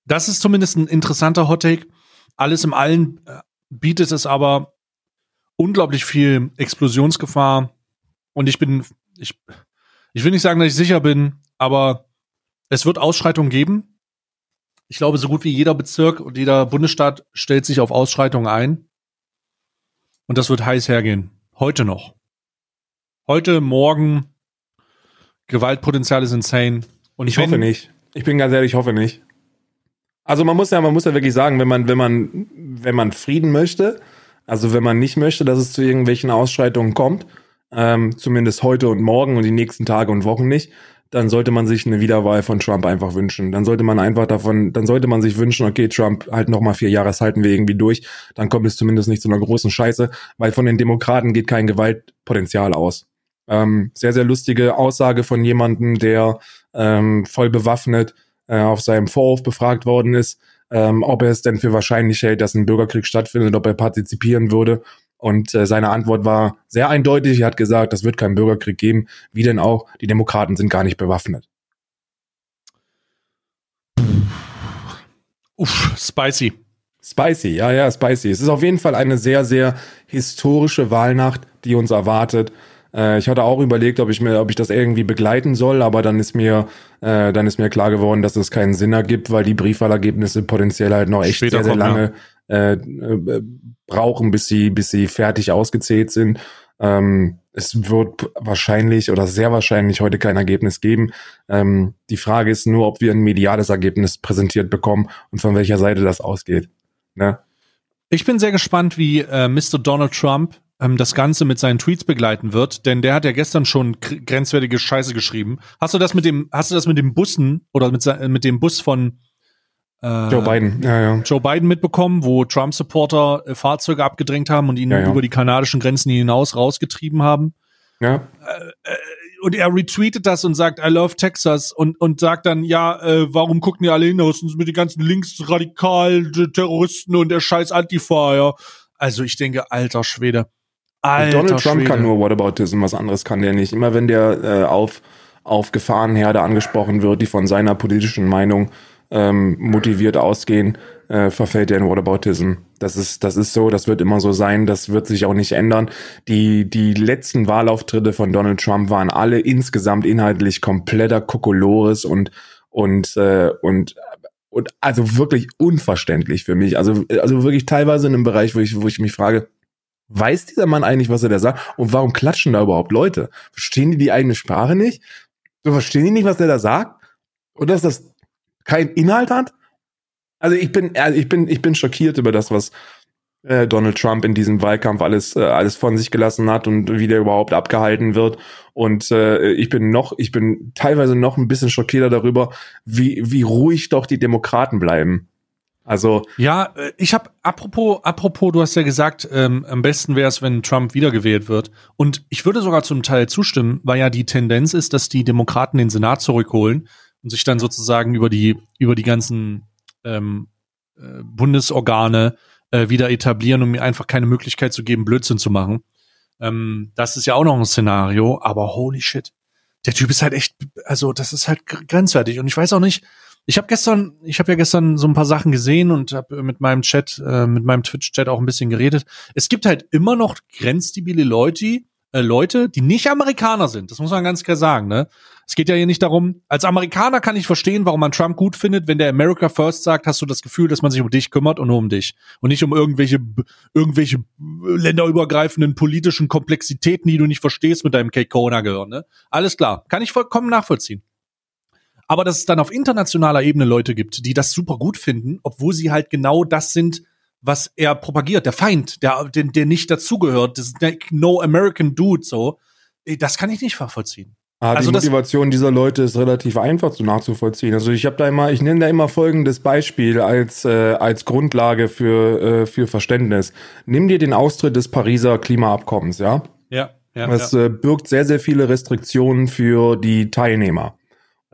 Speaker 1: das ist zumindest ein interessanter Hottake. Alles im Allen äh, bietet es aber unglaublich viel Explosionsgefahr. Und ich bin, ich, ich will nicht sagen, dass ich sicher bin, aber es wird Ausschreitungen geben. Ich glaube, so gut wie jeder Bezirk und jeder Bundesstaat stellt sich auf Ausschreitungen ein. Und das wird heiß hergehen. Heute noch. Heute, morgen. Gewaltpotenzial ist insane. Und
Speaker 2: ich hoffe nicht. Ich bin ganz ehrlich, ich hoffe nicht. Also man muss ja, man muss ja wirklich sagen, wenn man, wenn man, wenn man Frieden möchte, also wenn man nicht möchte, dass es zu irgendwelchen Ausschreitungen kommt, ähm, zumindest heute und morgen und die nächsten Tage und Wochen nicht, dann sollte man sich eine Wiederwahl von Trump einfach wünschen. Dann sollte man einfach davon, dann sollte man sich wünschen, okay, Trump, halt noch mal vier Jahre, das halten wir irgendwie durch. Dann kommt es zumindest nicht zu einer großen Scheiße, weil von den Demokraten geht kein Gewaltpotenzial aus. Ähm, sehr, sehr lustige Aussage von jemandem, der ähm, voll bewaffnet äh, auf seinem Vorhof befragt worden ist, ähm, ob er es denn für wahrscheinlich hält, dass ein Bürgerkrieg stattfindet, ob er partizipieren würde. Und äh, seine Antwort war sehr eindeutig. Er hat gesagt, das wird keinen Bürgerkrieg geben. Wie denn auch? Die Demokraten sind gar nicht bewaffnet.
Speaker 1: Uff, spicy.
Speaker 2: Spicy, ja, ja, spicy. Es ist auf jeden Fall eine sehr, sehr historische Wahlnacht, die uns erwartet. Äh, ich hatte auch überlegt, ob ich mir, ob ich das irgendwie begleiten soll, aber dann ist mir, äh, dann ist mir klar geworden, dass es keinen Sinn ergibt, weil die Briefwahlergebnisse potenziell halt noch echt
Speaker 1: Später
Speaker 2: sehr, sehr lange äh, äh, brauchen, bis sie, bis sie fertig ausgezählt sind. Ähm, es wird wahrscheinlich oder sehr wahrscheinlich heute kein Ergebnis geben. Ähm, die Frage ist nur, ob wir ein mediales Ergebnis präsentiert bekommen und von welcher Seite das ausgeht. Ne?
Speaker 1: Ich bin sehr gespannt, wie äh, Mr. Donald Trump ähm, das Ganze mit seinen Tweets begleiten wird, denn der hat ja gestern schon grenzwertige Scheiße geschrieben. Hast du das mit dem, hast du das mit dem Bussen oder mit, mit dem Bus von
Speaker 2: äh, Joe Biden, ja, ja.
Speaker 1: Joe Biden mitbekommen, wo Trump-Supporter äh, Fahrzeuge abgedrängt haben und ihn ja, ja. über die kanadischen Grenzen hinaus rausgetrieben haben.
Speaker 2: Ja.
Speaker 1: Äh, äh, und er retweetet das und sagt, I love Texas und, und sagt dann, ja, äh, warum gucken die alle hin, was sind mit den ganzen linksradikalen Terroristen und der scheiß Antifa, ja. Also ich denke, alter Schwede.
Speaker 2: Alter Donald Trump Schwede. kann nur Whataboutism, was anderes kann der nicht. Immer wenn der äh, auf, auf Gefahrenherde angesprochen wird, die von seiner politischen Meinung ähm, motiviert ausgehen, äh, verfällt er in Whataboutism. Das ist, das ist so, das wird immer so sein, das wird sich auch nicht ändern. Die, die letzten Wahlauftritte von Donald Trump waren alle insgesamt inhaltlich kompletter Kokolores und, und, äh, und und also wirklich unverständlich für mich. Also, also wirklich teilweise in einem Bereich, wo ich, wo ich mich frage, weiß dieser Mann eigentlich, was er da sagt? Und warum klatschen da überhaupt Leute? Verstehen die die eigene Sprache nicht? Verstehen die nicht, was der da sagt? Und dass das keinen Inhalt hat? Also ich bin, also ich bin, ich bin schockiert über das, was äh, Donald Trump in diesem Wahlkampf alles, äh, alles von sich gelassen hat und wie der überhaupt abgehalten wird. Und äh, ich bin noch, ich bin teilweise noch ein bisschen schockierter darüber, wie, wie ruhig doch die Demokraten bleiben. Also
Speaker 1: ja, äh, ich habe apropos apropos, du hast ja gesagt, ähm, am besten wäre es, wenn Trump wiedergewählt wird. Und ich würde sogar zum Teil zustimmen, weil ja die Tendenz ist, dass die Demokraten den Senat zurückholen und sich dann sozusagen über die über die ganzen ähm, äh, Bundesorgane äh, wieder etablieren, um mir einfach keine Möglichkeit zu geben, Blödsinn zu machen. Ähm, das ist ja auch noch ein Szenario, aber holy shit. Der Typ ist halt echt, also das ist halt grenzwertig. Und ich weiß auch nicht, ich habe gestern, ich habe ja gestern so ein paar Sachen gesehen und habe mit meinem Chat, äh, mit meinem Twitch-Chat auch ein bisschen geredet. Es gibt halt immer noch grenzdebile Leute, äh, Leute, die nicht Amerikaner sind. Das muss man ganz klar sagen. Ne? Es geht ja hier nicht darum. Als Amerikaner kann ich verstehen, warum man Trump gut findet, wenn der America First sagt, hast du das Gefühl, dass man sich um dich kümmert und nur um dich und nicht um irgendwelche irgendwelche länderübergreifenden politischen Komplexitäten, die du nicht verstehst mit deinem K-Kona gehören. Ne? Alles klar, kann ich vollkommen nachvollziehen. Aber dass es dann auf internationaler Ebene Leute gibt, die das super gut finden, obwohl sie halt genau das sind, was er propagiert, der Feind, der, der, der nicht dazugehört, das ist No American Dude, so, das kann ich nicht nachvollziehen.
Speaker 2: Ah, also die Motivation dieser Leute ist relativ einfach zu nachzuvollziehen. Also ich habe da immer, ich nenne da immer folgendes Beispiel als äh, als Grundlage für äh, für Verständnis. Nimm dir den Austritt des Pariser Klimaabkommens, ja?
Speaker 1: Ja. ja
Speaker 2: das
Speaker 1: ja.
Speaker 2: Äh, birgt sehr sehr viele Restriktionen für die Teilnehmer.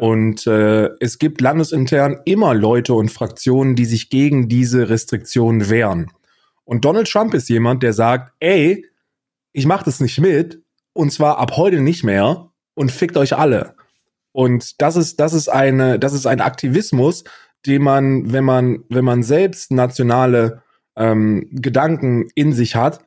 Speaker 2: Und äh, es gibt landesintern immer Leute und Fraktionen, die sich gegen diese Restriktionen wehren. Und Donald Trump ist jemand, der sagt, ey, ich mache das nicht mit, und zwar ab heute nicht mehr, und fickt euch alle. Und das ist, das ist eine, das ist ein Aktivismus, den man, wenn man, wenn man selbst nationale ähm, Gedanken in sich hat,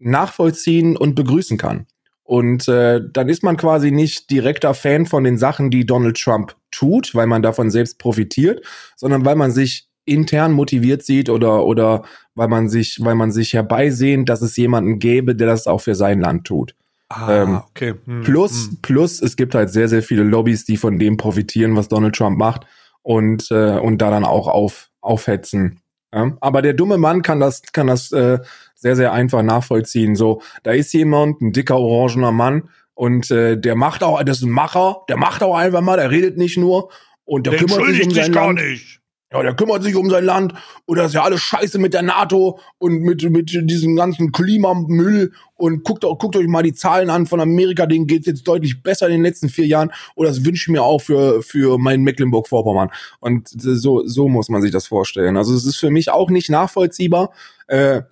Speaker 2: nachvollziehen und begrüßen kann. Und äh, dann ist man quasi nicht direkter Fan von den Sachen, die Donald Trump tut, weil man davon selbst profitiert, sondern weil man sich intern motiviert sieht oder oder weil man sich weil man sich herbeisehnt, dass es jemanden gäbe, der das auch für sein Land tut.
Speaker 1: Ah, ähm, okay. Hm,
Speaker 2: plus hm. plus es gibt halt sehr sehr viele Lobbys, die von dem profitieren, was Donald Trump macht und äh, und da dann auch auf aufhetzen. Ja? Aber der dumme Mann kann das kann das äh, sehr, sehr einfach nachvollziehen. So, da ist jemand, ein dicker, orangener Mann, und äh, der macht auch, das ist ein Macher, der macht auch einfach mal, der redet nicht nur und der, der kümmert sich um sein Land. Nicht. Ja, der kümmert sich um sein Land und das ist ja alles scheiße mit der NATO und mit, mit diesem ganzen Klimamüll und guckt, guckt euch mal die Zahlen an von Amerika, denen geht's jetzt deutlich besser in den letzten vier Jahren und das wünsche ich mir auch für, für mein Mecklenburg-Vorpommern. Und so, so muss man sich das vorstellen. Also es ist für mich auch nicht nachvollziehbar. Äh,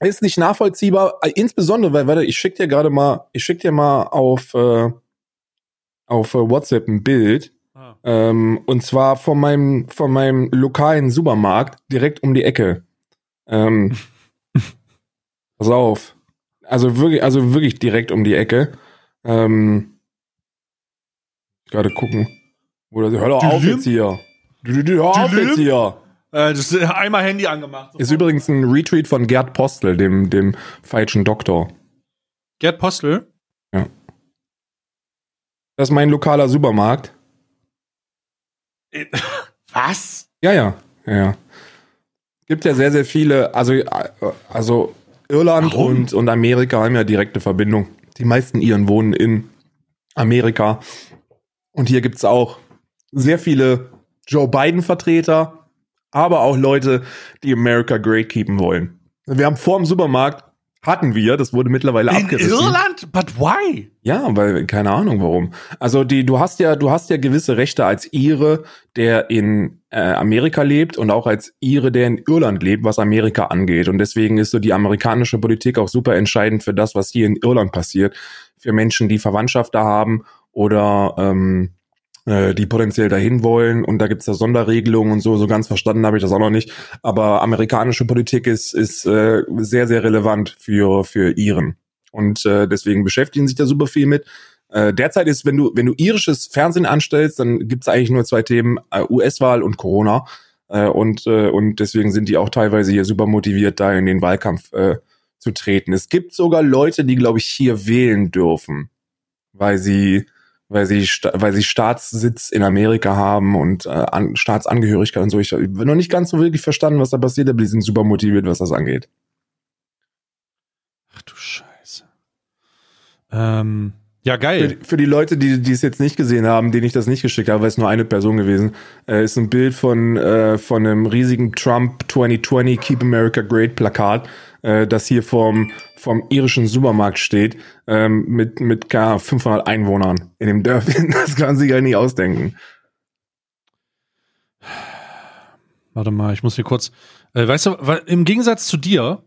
Speaker 2: ist nicht nachvollziehbar, äh, insbesondere, weil, warte, ich schick dir gerade mal, ich schick dir mal auf, äh, auf äh, WhatsApp ein Bild. Ah. Ähm, und zwar von meinem, von meinem lokalen Supermarkt direkt um die Ecke. Ähm, pass auf. Also wirklich, also wirklich direkt um die Ecke. Ähm, gerade gucken. Oder hör doch auf jetzt hier. Hör auf jetzt hier.
Speaker 1: Äh, das ist einmal Handy angemacht.
Speaker 2: Ist übrigens ein Retweet von Gerd Postel, dem, dem falschen Doktor.
Speaker 1: Gerd Postel?
Speaker 2: Ja. Das ist mein lokaler Supermarkt.
Speaker 1: Äh, Was?
Speaker 2: Ja, ja, ja, ja. Gibt ja sehr, sehr viele, also, also Irland und, und Amerika haben ja direkte Verbindung. Die meisten Iren wohnen in Amerika. Und hier gibt's auch sehr viele Joe Biden-Vertreter, aber auch Leute, die America great keepen wollen. Wir haben vor dem Supermarkt hatten wir, das wurde mittlerweile
Speaker 1: In
Speaker 2: abgerissen.
Speaker 1: Irland? But why?
Speaker 2: Ja, weil keine Ahnung warum. Also die, du hast ja, du hast ja gewisse Rechte als Ire, der in äh, Amerika lebt und auch als Ire, der in Irland lebt, was Amerika angeht. Und deswegen ist so die amerikanische Politik auch super entscheidend für das, was hier in Irland passiert, für Menschen, die Verwandtschaft da haben oder ähm, äh, die potenziell dahin wollen und da gibt's da Sonderregelungen und so, so ganz verstanden habe ich das auch noch nicht. Aber amerikanische Politik ist, ist äh, sehr, sehr relevant für, für Iren. Und äh, deswegen beschäftigen sich da super viel mit. Äh, derzeit ist, wenn du, wenn du irisches Fernsehen anstellst, dann gibt's eigentlich nur zwei Themen, äh, US-Wahl und Corona. Äh, und, äh, und deswegen sind die auch teilweise hier super motiviert, da in den Wahlkampf äh, zu treten. Es gibt sogar Leute, die, glaube ich, hier wählen dürfen, weil sie weil sie, weil sie Staatssitz in Amerika haben und äh, an, Staatsangehörigkeit und so. Ich habe noch nicht ganz so wirklich verstanden, was da passiert, aber die sind super motiviert, was das angeht.
Speaker 1: Ach du Scheiße. Ähm, ja,
Speaker 2: Für,
Speaker 1: geil.
Speaker 2: für die Leute, die die es jetzt nicht gesehen haben, denen ich das nicht geschickt habe, weil es nur eine Person gewesen, äh, ist ein Bild von äh, von einem riesigen Trump 2020 Keep America Great Plakat, äh, das hier vom vom irischen Supermarkt steht, ähm, mit mit gar 500 Einwohnern in dem Dörfchen. Das kann man sich ja nicht ausdenken.
Speaker 1: Warte mal, ich muss hier kurz. Äh, weißt du, weil, im Gegensatz zu dir,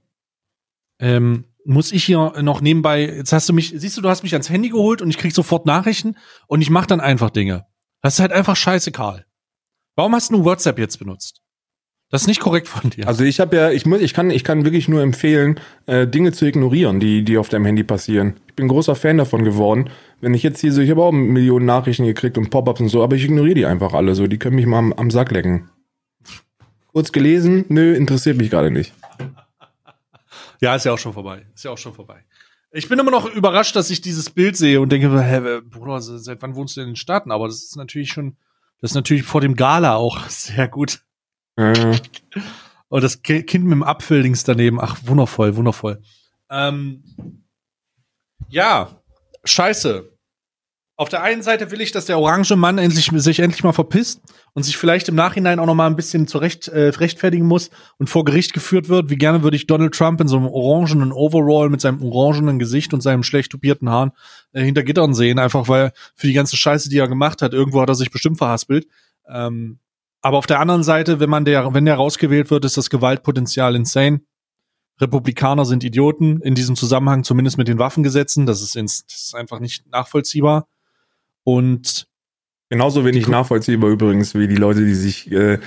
Speaker 1: ähm, muss ich hier noch nebenbei, jetzt hast du mich, siehst du, du hast mich ans Handy geholt und ich krieg sofort Nachrichten und ich mach dann einfach Dinge. Das ist halt einfach scheiße, Karl. Warum hast du WhatsApp jetzt benutzt? Das ist nicht korrekt von dir.
Speaker 2: Also ich habe ja, ich muss, ich kann, ich kann wirklich nur empfehlen, äh, Dinge zu ignorieren, die, die auf deinem Handy passieren. Ich bin großer Fan davon geworden. Wenn ich jetzt hier so, ich habe auch Millionen Nachrichten gekriegt und Pop-ups und so, aber ich ignoriere die einfach alle so. Die können mich mal am, am Sack lecken. Kurz gelesen, nö, interessiert mich gerade nicht.
Speaker 1: Ja, ist ja auch schon vorbei. Ist ja auch schon vorbei. Ich bin immer noch überrascht, dass ich dieses Bild sehe und denke, hä, Bruder, seit wann wohnst du in den Staaten? Aber das ist natürlich schon, das ist natürlich vor dem Gala auch sehr gut.
Speaker 2: Äh,
Speaker 1: Und das Ki- Kind mit dem Apfel links daneben, ach, wundervoll, wundervoll. Ähm, ja, scheiße. Auf der einen Seite will ich, dass der orange Mann endlich, sich endlich mal verpisst und sich vielleicht im Nachhinein auch noch mal ein bisschen zurecht äh, rechtfertigen muss und vor Gericht geführt wird. Wie gerne würde ich Donald Trump in so einem orangenen Overall mit seinem orangenen Gesicht und seinem schlecht tupierten Haaren äh, hinter Gittern sehen, einfach weil für die ganze Scheiße, die er gemacht hat, irgendwo hat er sich bestimmt verhaspelt. Ähm, aber auf der anderen Seite, wenn man der, wenn der rausgewählt wird, ist das Gewaltpotenzial insane. Republikaner sind Idioten in diesem Zusammenhang, zumindest mit den Waffengesetzen. Das ist, ins, das ist einfach nicht nachvollziehbar. Und
Speaker 2: genauso wenig nachvollziehbar übrigens wie die Leute, die sich äh,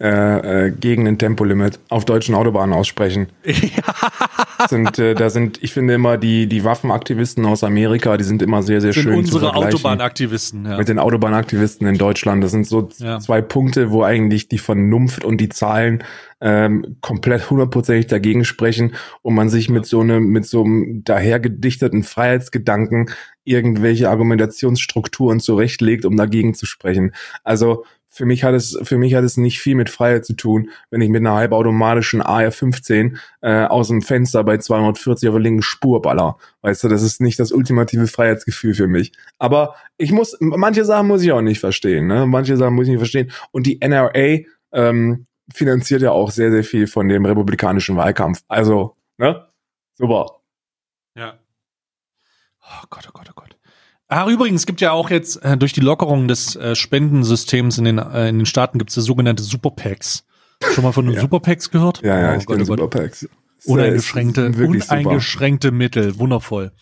Speaker 2: äh, äh, gegen ein Tempolimit auf deutschen Autobahnen aussprechen. sind, äh, da sind, ich finde immer die, die Waffenaktivisten aus Amerika, die sind immer sehr, sehr
Speaker 1: sind
Speaker 2: schön
Speaker 1: unsere. Autobahnaktivisten. Ja.
Speaker 2: mit den Autobahnaktivisten in Deutschland. Das sind so
Speaker 1: Ja.
Speaker 2: zwei Punkte, wo eigentlich die Vernunft und die Zahlen ähm, komplett hundertprozentig dagegen sprechen und man sich mit so einem mit so einem dahergedichteten Freiheitsgedanken irgendwelche Argumentationsstrukturen zurechtlegt, um dagegen zu sprechen. Also für mich hat es für mich hat es nicht viel mit Freiheit zu tun, wenn ich mit einer halbautomatischen AR-15 äh, aus dem Fenster bei 240 auf der linken Spur baller. Weißt du, das ist nicht das ultimative Freiheitsgefühl für mich. Aber ich muss, manche Sachen muss ich auch nicht verstehen, ne? Manche Sachen muss ich nicht verstehen. Und die NRA ähm, finanziert ja auch sehr, sehr viel von dem republikanischen Wahlkampf. Also, ne? Super.
Speaker 1: Ja. Oh Gott, oh Gott, oh Gott. Ah, übrigens gibt ja auch jetzt äh, durch die Lockerung des äh, Spendensystems in den, äh, in den Staaten gibt es ja sogenannte Superpacks. Schon mal von den
Speaker 2: Ja.
Speaker 1: Superpacks gehört?
Speaker 2: Ja, ja,
Speaker 1: oh
Speaker 2: ich
Speaker 1: Gott,
Speaker 2: kenne
Speaker 1: oh.
Speaker 2: Superpacks.
Speaker 1: Uneingeschränkte,
Speaker 2: super.
Speaker 1: uneingeschränkte Mittel, wundervoll.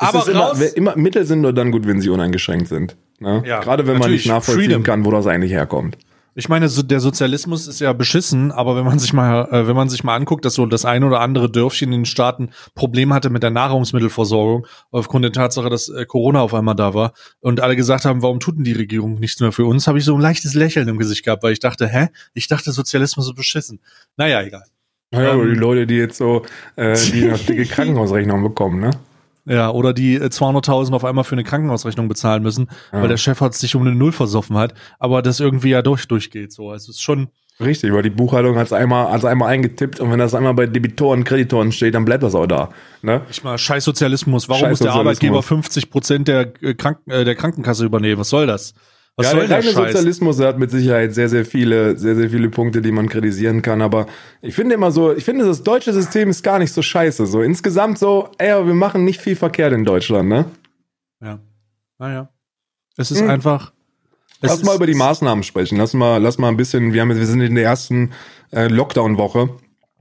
Speaker 2: Es
Speaker 1: Aber
Speaker 2: immer,
Speaker 1: raus,
Speaker 2: immer, Mittel sind nur dann gut, wenn sie uneingeschränkt sind. Ne?
Speaker 1: Ja,
Speaker 2: Gerade wenn man nicht nachvollziehen
Speaker 1: Freedom.
Speaker 2: kann, wo das eigentlich herkommt.
Speaker 1: Ich meine, so, der Sozialismus ist ja beschissen, aber wenn man sich mal, äh, wenn man sich mal anguckt, dass so das ein oder andere Dörfchen in den Staaten Probleme hatte mit der Nahrungsmittelversorgung, aufgrund der Tatsache, dass äh, Corona auf einmal da war und alle gesagt haben, warum tut denn die Regierung nichts mehr für uns, habe ich so ein leichtes Lächeln im Gesicht gehabt, weil ich dachte, hä? Ich dachte, Sozialismus ist beschissen. Naja, egal.
Speaker 2: Ja, ähm, die Leute, die jetzt so, äh, die noch dicke Krankenhausrechnung bekommen, ne?
Speaker 1: Ja, oder die 200.000 äh, auf einmal für eine Krankenhausrechnung bezahlen müssen, ja. weil der Chef hat sich um eine Null versoffen hat, aber das irgendwie ja durch durchgeht. So, also es ist schon
Speaker 2: richtig, weil die Buchhaltung hat es einmal, hat's einmal eingetippt und wenn das einmal bei Debitoren, Kreditoren steht, dann bleibt das auch da. Ne?
Speaker 1: Ich mal Scheiß Sozialismus. Warum Scheiß muss der Arbeitgeber 50 Prozent der, äh, Kranken, äh, der Krankenkasse übernehmen? Was soll das?
Speaker 2: Was ja, soll der reine Sozialismus hat mit Sicherheit sehr, sehr viele, sehr, sehr viele Punkte, die man kritisieren kann. Aber ich finde immer so, ich finde, das deutsche System ist gar nicht so scheiße. So insgesamt so, ey, wir machen nicht viel verkehrt in Deutschland, ne?
Speaker 1: Ja. Naja. Es ist hm. einfach.
Speaker 2: Es lass mal über die Maßnahmen sprechen. Lass mal, lass mal ein bisschen, wir haben, wir sind in der ersten äh, Lockdown-Woche.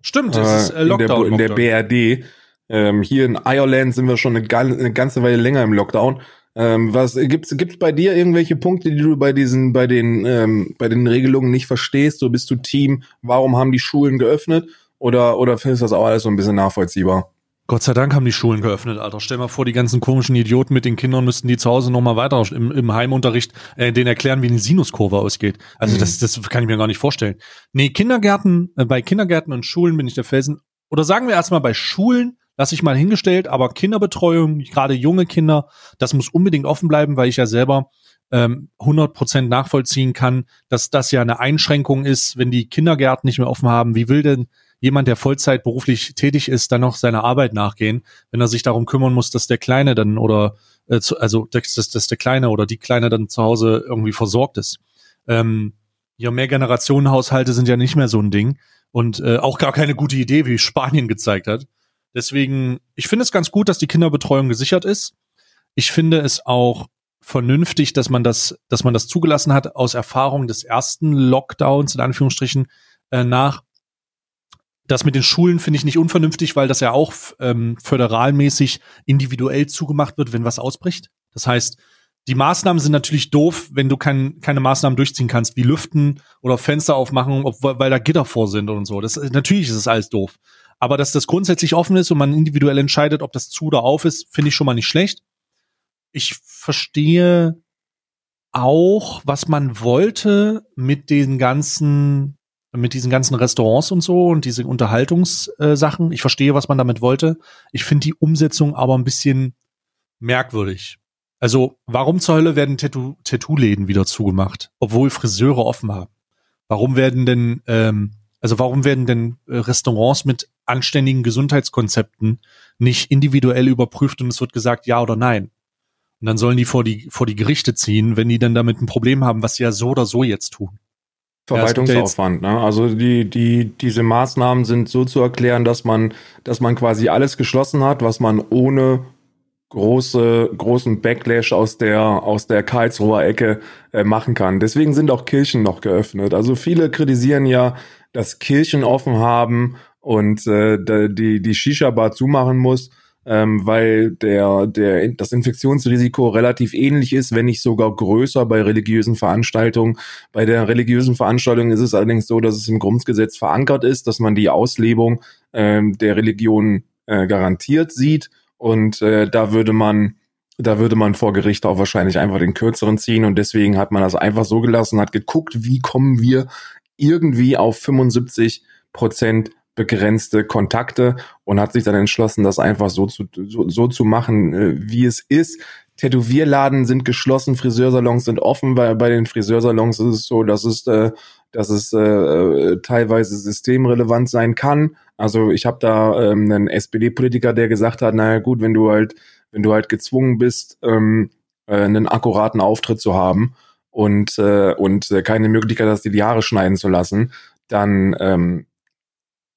Speaker 1: Stimmt, es ist äh, Lockdown.
Speaker 2: In der, in der BRD. Ähm, hier in Ireland sind wir schon eine, eine ganze Weile länger im Lockdown. Ähm, was gibt's gibt's bei dir irgendwelche Punkte, die du bei diesen bei den ähm, bei den Regelungen nicht verstehst? So bist du Team, warum haben die Schulen geöffnet oder oder findest du das auch alles so ein bisschen nachvollziehbar?
Speaker 1: Gott sei Dank haben die Schulen geöffnet, Alter. Stell mal vor, die ganzen komischen Idioten mit den Kindern müssten die zu Hause nochmal weiter im, im Heimunterricht äh, denen erklären, wie eine Sinuskurve ausgeht. Also mhm. das, das kann ich mir gar nicht vorstellen. Nee, Kindergärten, äh, bei Kindergärten und Schulen bin ich der Felsen. Oder sagen wir erstmal bei Schulen, lasse ich mal hingestellt, aber Kinderbetreuung, gerade junge Kinder, das muss unbedingt offen bleiben, weil ich ja selber ähm, 100% nachvollziehen kann, dass das ja eine Einschränkung ist, wenn die Kindergärten nicht mehr offen haben. Wie will denn jemand, der Vollzeit beruflich tätig ist, dann noch seiner Arbeit nachgehen, wenn er sich darum kümmern muss, dass der Kleine dann oder äh, zu, also dass, dass, der Kleine oder die Kleine dann zu Hause irgendwie versorgt ist. Ähm, ja, mehr Generationenhaushalte sind ja nicht mehr so ein Ding und äh, auch gar keine gute Idee, wie Spanien gezeigt hat. Deswegen, ich finde es ganz gut, dass die Kinderbetreuung gesichert ist. Ich finde es auch vernünftig, dass man das, dass man das zugelassen hat aus Erfahrung des ersten Lockdowns in Anführungsstrichen äh, nach. Das mit den Schulen finde ich nicht unvernünftig, weil das ja auch ähm, föderalmäßig individuell zugemacht wird, wenn was ausbricht. Das heißt, die Maßnahmen sind natürlich doof, wenn du kein, keine Maßnahmen durchziehen kannst, wie Lüften oder Fenster aufmachen, ob, weil da Gitter vor sind und so. Das, natürlich ist es alles doof. Aber dass das grundsätzlich offen ist und man individuell entscheidet, ob das zu oder auf ist, finde ich schon mal nicht schlecht. Ich verstehe auch, was man wollte mit den ganzen, mit diesen ganzen Restaurants und so und diese Unterhaltungssachen. ich verstehe, was man damit wollte. Ich finde die Umsetzung aber ein bisschen merkwürdig. Also, warum zur Hölle werden Tattoo-Läden wieder zugemacht, obwohl Friseure offen haben? Warum werden denn ähm, also warum werden denn äh, Restaurants mit anständigen Gesundheitskonzepten nicht individuell überprüft und es wird gesagt ja oder nein? Und dann sollen die vor die, vor die Gerichte ziehen, wenn die dann damit ein Problem haben, was sie ja so oder so jetzt tun.
Speaker 2: Verwaltungsaufwand, ne? Also die, die, diese Maßnahmen sind so zu erklären, dass man, dass man quasi alles geschlossen hat, was man ohne große, großen Backlash aus der, aus der Karlsruher Ecke äh, machen kann. Deswegen sind auch Kirchen noch geöffnet. Also viele kritisieren ja, dass Kirchen offen haben und äh, die, die Shisha-Bar zumachen muss, ähm, weil der, der, das Infektionsrisiko relativ ähnlich ist, wenn nicht sogar größer bei religiösen Veranstaltungen. Bei der religiösen Veranstaltung ist es allerdings so, dass es im Grundgesetz verankert ist, dass man die Auslebung ähm, der Religion äh, garantiert sieht. Und äh, da würde man da würde man vor Gericht auch wahrscheinlich einfach den kürzeren ziehen und deswegen hat man das einfach so gelassen, hat geguckt, wie kommen wir irgendwie auf 75 Prozent begrenzte Kontakte und hat sich dann entschlossen, das einfach so zu, so, so zu machen, äh, wie es ist. Tätowierladen sind geschlossen, Friseursalons sind offen, weil bei den Friseursalons ist es so, dass es, äh, dass es äh, äh teilweise systemrelevant sein kann. Also ich habe da ähm, einen SPD-Politiker, der gesagt hat, naja gut, wenn du halt, wenn du halt gezwungen bist, ähm, äh, einen akkuraten Auftritt zu haben, und, äh, und äh, keine Möglichkeit hast, dir die Haare schneiden zu lassen, dann, ähm,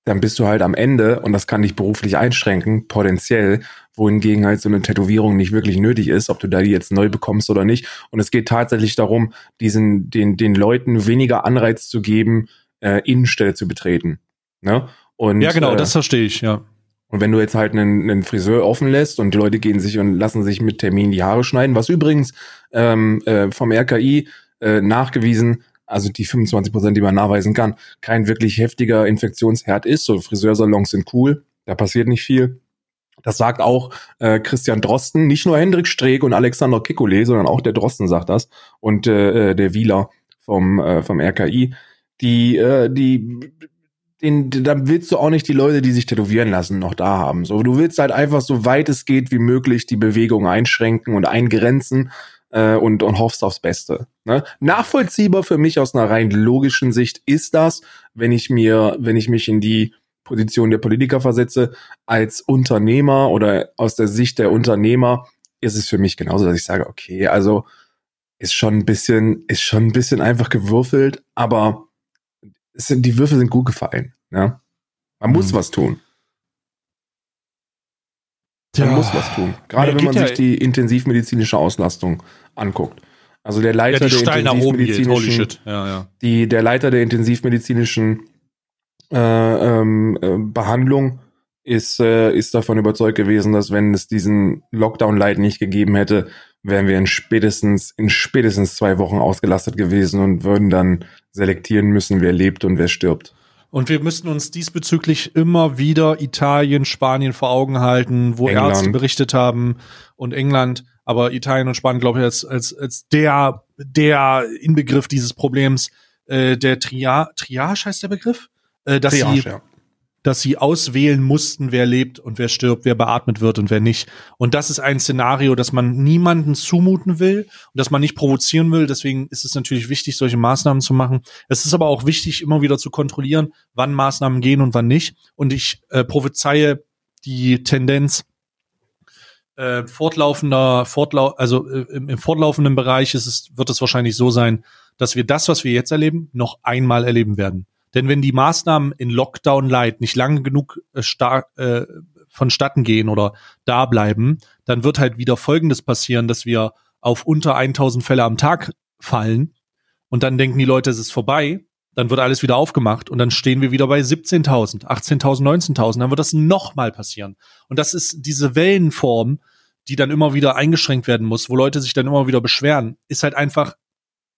Speaker 2: dann bist du halt am Ende und das kann dich beruflich einschränken, potenziell, wohingegen halt so eine Tätowierung nicht wirklich nötig ist, ob du da die jetzt neu bekommst oder nicht. Und es geht tatsächlich darum, diesen, den, den Leuten weniger Anreiz zu geben, äh, Innenstelle zu betreten. Ne? Und,
Speaker 1: ja, genau, äh, das verstehe ich, ja.
Speaker 2: Und wenn du jetzt halt einen, einen Friseur offen lässt und die Leute gehen sich und lassen sich mit Termin die Haare schneiden, was übrigens ähm, äh, vom RKI äh, nachgewiesen also die 25 Prozent, die man nachweisen kann, kein wirklich heftiger Infektionsherd ist. So Friseursalons sind cool, da passiert nicht viel. Das sagt auch äh, Christian Drosten, nicht nur Hendrik Streeck und Alexander Kekulé, sondern auch der Drosten sagt das und äh, äh der Wieler vom äh, vom RKI. Die äh, die den, dann willst du auch nicht die Leute, die sich tätowieren lassen, noch da haben. So, du willst halt einfach so weit es geht wie möglich die Bewegung einschränken und eingrenzen äh, und, und hoffst aufs Beste. Ne? Nachvollziehbar für mich aus einer rein logischen Sicht ist das, wenn ich mir, wenn ich mich in die Position der Politiker versetze, als Unternehmer oder aus der Sicht der Unternehmer, ist es für mich genauso, dass ich sage, okay, also ist schon ein bisschen, ist schon ein bisschen einfach gewürfelt, aber es sind, die Würfel sind gut gefallen. Ja? Man muss mhm. was tun. Man ja. muss was tun. Gerade ja, wenn man sich die intensivmedizinische Auslastung anguckt. Also der Leiter ja, der intensivmedizinischen, ja, die der Leiter der intensivmedizinischen äh, ähm, äh, Behandlung ist äh, ist davon überzeugt gewesen, dass wenn es diesen Lockdown Light nicht gegeben hätte, wären wir in spätestens in spätestens zwei Wochen ausgelastet gewesen und würden dann selektieren müssen, wer lebt und wer stirbt.
Speaker 1: Und wir müssten uns diesbezüglich immer wieder Italien, Spanien vor Augen halten, wo England. Ärzte berichtet haben und England, aber Italien und Spanien, glaube ich, als, als, als der, der Inbegriff dieses Problems, äh, der Tria Triage heißt der Begriff, äh, dass Triage, sie, ja. dass sie auswählen mussten, wer lebt und wer stirbt, wer beatmet wird und wer nicht. Und das ist ein Szenario, das man niemanden zumuten will und das man nicht provozieren will. Deswegen ist es natürlich wichtig, solche Maßnahmen zu machen. Es ist aber auch wichtig, immer wieder zu kontrollieren, wann Maßnahmen gehen und wann nicht. Und ich äh, prophezeie die Tendenz, äh, fortlaufender, fortlau also äh, im, im, fortlaufenden Bereich ist es, wird es wahrscheinlich so sein, dass wir das, was wir jetzt erleben, noch einmal erleben werden. Denn wenn die Maßnahmen in Lockdown Light nicht lange genug äh, äh, vonstatten gehen oder da bleiben, dann wird halt wieder Folgendes passieren, dass wir auf unter 1000 Fälle am Tag fallen und dann denken die Leute, es ist vorbei dann wird alles wieder aufgemacht und dann stehen wir wieder bei 17.000, 18.000, 19.000, dann wird das nochmal passieren. Und das ist diese Wellenform, die dann immer wieder eingeschränkt werden muss, wo Leute sich dann immer wieder beschweren, ist halt einfach,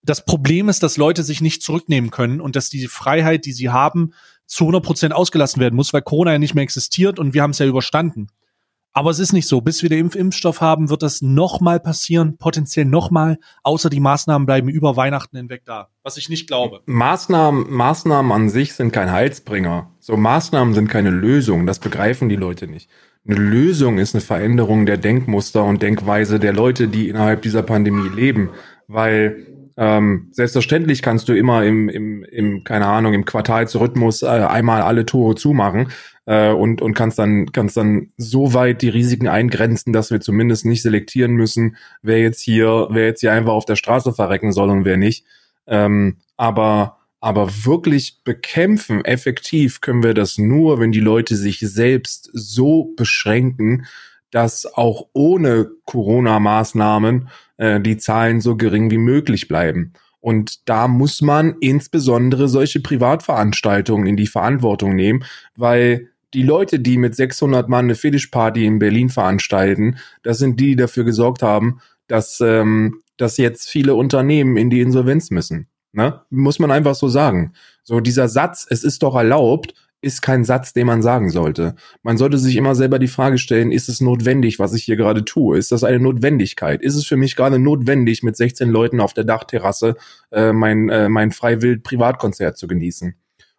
Speaker 1: das Problem ist, dass Leute sich nicht zurücknehmen können und dass die Freiheit, die sie haben, zu 100 Prozent ausgelassen werden muss, weil Corona ja nicht mehr existiert und wir haben es ja überstanden. Aber es ist nicht so. Bis wir den Impf Impfstoff haben, wird das nochmal passieren, potenziell nochmal, außer die Maßnahmen bleiben über Weihnachten hinweg da, was ich nicht glaube.
Speaker 2: Maßnahmen, Maßnahmen an sich sind kein Heilsbringer. So Maßnahmen sind keine Lösung. Das begreifen die Leute nicht. Eine Lösung ist eine Veränderung der Denkmuster und Denkweise der Leute, die innerhalb dieser Pandemie leben. Weil ähm, selbstverständlich kannst du immer im, im, im, keine Ahnung, im Quartalsrhythmus äh, einmal alle Tore zumachen äh, und, und kannst dann, kannst dann so weit die Risiken eingrenzen, dass wir zumindest nicht selektieren müssen, wer jetzt hier, wer jetzt hier einfach auf der Straße verrecken soll und wer nicht. Ähm, aber, aber wirklich bekämpfen, effektiv können wir das nur, wenn die Leute sich selbst so beschränken, dass auch ohne Corona-Maßnahmen äh, die Zahlen so gering wie möglich bleiben. Und da muss man insbesondere solche Privatveranstaltungen in die Verantwortung nehmen, weil die Leute, die mit 600 Mann eine Fetischparty in Berlin veranstalten, das sind die, die dafür gesorgt haben, dass, ähm, dass jetzt viele Unternehmen in die Insolvenz müssen. Ne? Muss man einfach so sagen. So dieser Satz, es ist doch erlaubt, ist kein Satz, den man sagen sollte. Man sollte sich immer selber die Frage stellen, ist es notwendig, was ich hier gerade tue? Ist das eine Notwendigkeit? Ist es für mich gerade notwendig, mit 16 Leuten auf der Dachterrasse äh, mein, äh, mein freiwild Privatkonzert zu genießen?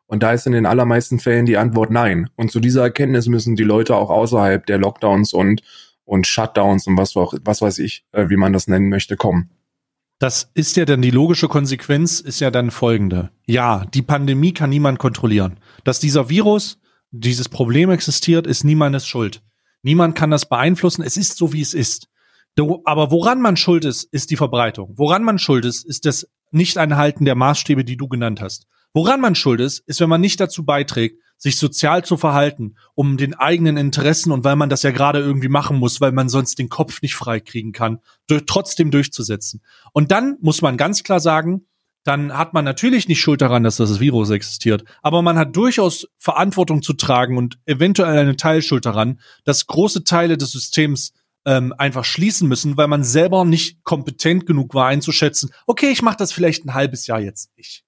Speaker 2: Und da ist in den allermeisten Fällen die Antwort nein. Und zu dieser Erkenntnis müssen die Leute auch außerhalb der Lockdowns und, und Shutdowns und was, was weiß ich, äh, wie man das nennen möchte, kommen.
Speaker 1: Das ist ja dann die logische Konsequenz, ist ja dann folgende. Ja, die Pandemie kann niemand kontrollieren. Dass dieser Virus, dieses Problem existiert, ist niemandes Schuld. Niemand kann das beeinflussen. Es ist so, wie es ist. Aber woran man schuld ist, ist die Verbreitung. Woran man schuld ist, ist das Nicht-Einhalten der Maßstäbe, die du genannt hast. Woran man schuld ist, ist, wenn man nicht dazu beiträgt, sich sozial zu verhalten, um den eigenen Interessen und weil man das ja gerade irgendwie machen muss, weil man sonst den Kopf nicht freikriegen kann, durch, trotzdem durchzusetzen. Und dann muss man ganz klar sagen, dann hat man natürlich nicht Schuld daran, dass das Virus existiert, aber man hat durchaus Verantwortung zu tragen und eventuell eine Teilschuld daran, dass große Teile des Systems ähm, einfach schließen müssen, weil man selber nicht kompetent genug war einzuschätzen, okay, ich mache das vielleicht ein halbes Jahr jetzt nicht.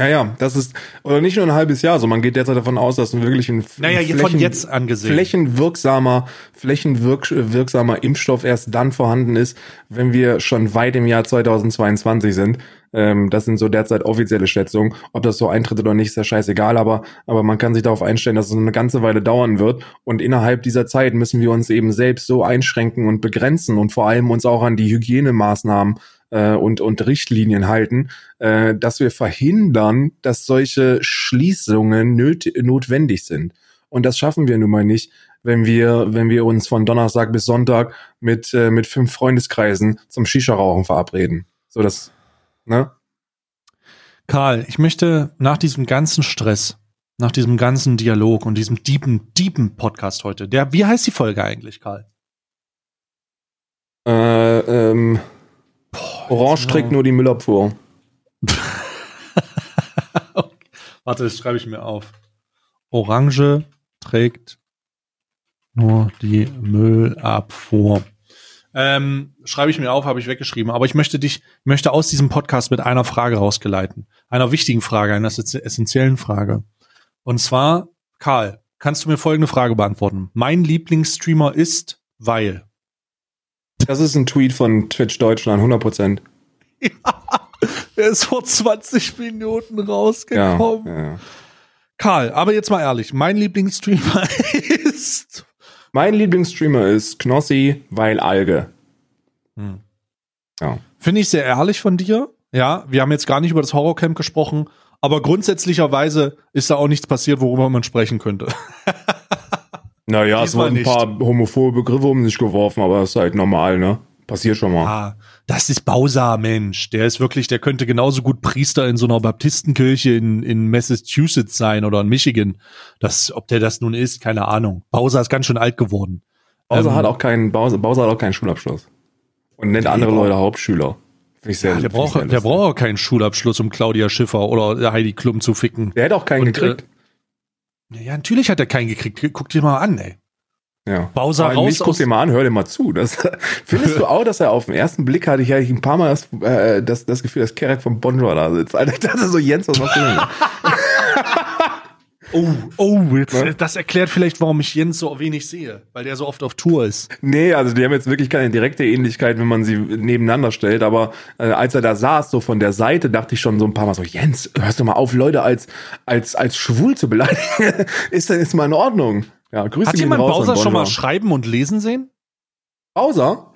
Speaker 2: Ja, ja, das ist, oder nicht nur ein halbes Jahr, so man geht derzeit davon aus, dass wirklich ein,
Speaker 1: naja,
Speaker 2: ein
Speaker 1: von jetzt angesehen.
Speaker 2: flächenwirksamer, flächenwirksamer Impfstoff erst dann vorhanden ist, wenn wir schon weit im Jahr 2022 sind. Ähm, das sind so derzeit offizielle Schätzungen. Ob das so eintritt oder nicht, ist ja scheißegal, aber, aber man kann sich darauf einstellen, dass es eine ganze Weile dauern wird. Und innerhalb dieser Zeit müssen wir uns eben selbst so einschränken und begrenzen und vor allem uns auch an die Hygienemaßnahmen äh, und, und Richtlinien halten, äh, dass wir verhindern, dass solche Schließungen nöt notwendig sind. Und das schaffen wir nun mal nicht, wenn wir, wenn wir uns von Donnerstag bis Sonntag mit, äh, mit fünf Freundeskreisen zum Shisha-Rauchen verabreden. So das, ne?
Speaker 1: Karl, ich möchte nach diesem ganzen Stress, nach diesem ganzen Dialog und diesem deepen, deepen Podcast heute, der, wie heißt die Folge eigentlich, Karl?
Speaker 2: Äh, ähm, Boah, Orange trägt nur die Müllabfuhr.
Speaker 1: okay. Warte, das schreibe ich mir auf. Orange trägt nur die Müllabfuhr. Ähm, schreibe ich mir auf, habe ich weggeschrieben. Aber ich möchte dich, möchte aus diesem Podcast mit einer Frage rausgeleiten. Einer wichtigen Frage, einer essentiellen Frage. Und zwar, Karl, kannst du mir folgende Frage beantworten? Mein Lieblingsstreamer ist, weil.
Speaker 2: Das ist ein Tweet von Twitch Deutschland, 100 Prozent.
Speaker 1: Ja, der ist vor 20 Minuten rausgekommen. Ja, ja. Karl, aber jetzt mal ehrlich, mein Lieblingsstreamer ist.
Speaker 2: Mein Lieblingsstreamer ist Knossi, weil Alge. Hm.
Speaker 1: Ja. Finde ich sehr ehrlich von dir. Ja, wir haben jetzt gar nicht über das Horrorcamp gesprochen, aber grundsätzlicherweise ist da auch nichts passiert, worüber man sprechen könnte.
Speaker 2: Naja, es wurden ein paar homophobe Begriffe um sich geworfen, aber das ist halt normal, ne? Passiert schon mal. Ah,
Speaker 1: das ist Bowser, Mensch. Der ist wirklich, der könnte genauso gut Priester in so einer Baptistenkirche in, in Massachusetts sein oder in Michigan. Das, ob der das nun ist, keine Ahnung. Bowser ist ganz schön alt geworden.
Speaker 2: Bowser ähm, hat auch keinen, Bowser, Bowser hat auch keinen Schulabschluss. Und nennt andere Leute Hauptschüler.
Speaker 1: Sehr, ja, der braucht, der braucht auch keinen Schulabschluss, um Claudia Schiffer oder Heidi Klum zu ficken.
Speaker 2: Der hätte auch keinen Und, gekriegt. Äh,
Speaker 1: ja, natürlich hat er keinen gekriegt. Guck dir mal an, ey.
Speaker 2: Ja. Bowser raus. Nicht, guck dir mal an, hör dir mal zu. Das, findest du auch, dass er auf den ersten Blick hatte ich eigentlich ein paar Mal das, äh, das, das Gefühl, dass Kerek vom Bonjour da sitzt. Alter, das ist so Jens, was machst du denn?
Speaker 1: Oh, oh, jetzt, ne? das erklärt vielleicht, warum ich Jens so wenig sehe, weil der so oft auf Tour ist.
Speaker 2: Nee, also die haben jetzt wirklich keine direkte Ähnlichkeit, wenn man sie nebeneinander stellt, aber äh, als er da saß, so von der Seite, dachte ich schon so ein paar Mal so, Jens, hörst du mal auf, Leute als, als, als schwul zu beleidigen? ist denn jetzt mal in Ordnung?
Speaker 1: Ja, Grüße Hat jemand Bowser schon mal schreiben und lesen sehen?
Speaker 2: Bowser?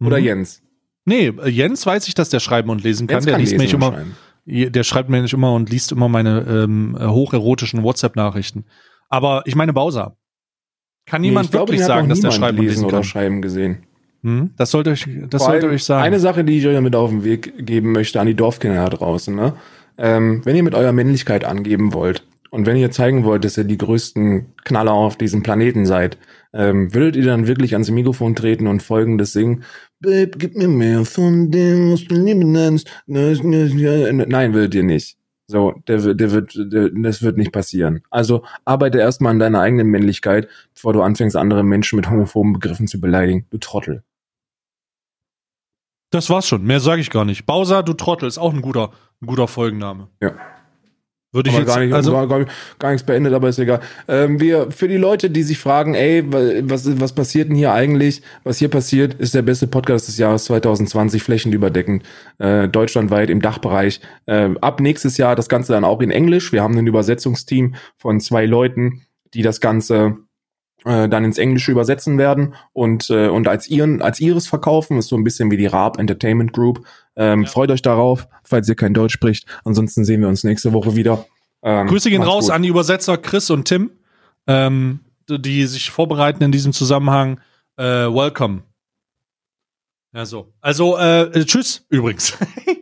Speaker 2: Oder mhm. Jens?
Speaker 1: Nee, Jens weiß ich, dass der schreiben und lesen kann. Jens der kann liest mich immer. Der schreibt mir nicht immer und liest immer meine ähm, hocherotischen WhatsApp-Nachrichten. Aber ich meine Bowser. Kann niemand nee, wirklich sagen, dass der schreiben lesen
Speaker 2: oder schreiben gesehen.
Speaker 1: Hm? Das sollte ich, das sollte euch sagen.
Speaker 2: Eine Sache, die ich euch mit auf den Weg geben möchte an die Dorfkinder da draußen, ne? Ähm, wenn ihr mit eurer Männlichkeit angeben wollt und wenn ihr zeigen wollt, dass ihr die größten Knaller auf diesem Planeten seid, ähm, würdet ihr dann wirklich ans Mikrofon treten und folgendes singen? Babe, gib mir mehr von dem, was du lieben nennst. Nein, würdet ihr nicht. So, der, der wird, der, das wird nicht passieren. Also arbeite erstmal an deiner eigenen Männlichkeit, bevor du anfängst, andere Menschen mit homophoben Begriffen zu beleidigen. Du Trottel.
Speaker 1: Das war's schon. Mehr sage ich gar nicht. Bowser, du Trottel, ist auch ein guter, ein guter Folgenname.
Speaker 2: Ja.
Speaker 1: Würde ich
Speaker 2: jetzt, gar, nicht, also, gar, gar, gar nichts beendet, aber ist egal. Ähm, wir, für die Leute, die sich fragen, ey, was, was passiert denn hier eigentlich? Was hier passiert, ist der beste Podcast des Jahres 2020, flächenüberdeckend, äh, deutschlandweit im Dachbereich. Äh, ab nächstes Jahr das Ganze dann auch in Englisch. Wir haben ein Übersetzungsteam von zwei Leuten, die das Ganze äh, dann ins Englische übersetzen werden und, äh, und als, ihren, als ihres verkaufen. Ist so ein bisschen wie die Raab Entertainment Group. Ähm, ja. Freut euch darauf, falls ihr kein Deutsch spricht. Ansonsten sehen wir uns nächste Woche wieder.
Speaker 1: Ähm, Grüße gehen raus gut. an die Übersetzer Chris und Tim, ähm, die sich vorbereiten in diesem Zusammenhang. Äh, welcome. Ja, so. Also, äh, tschüss übrigens.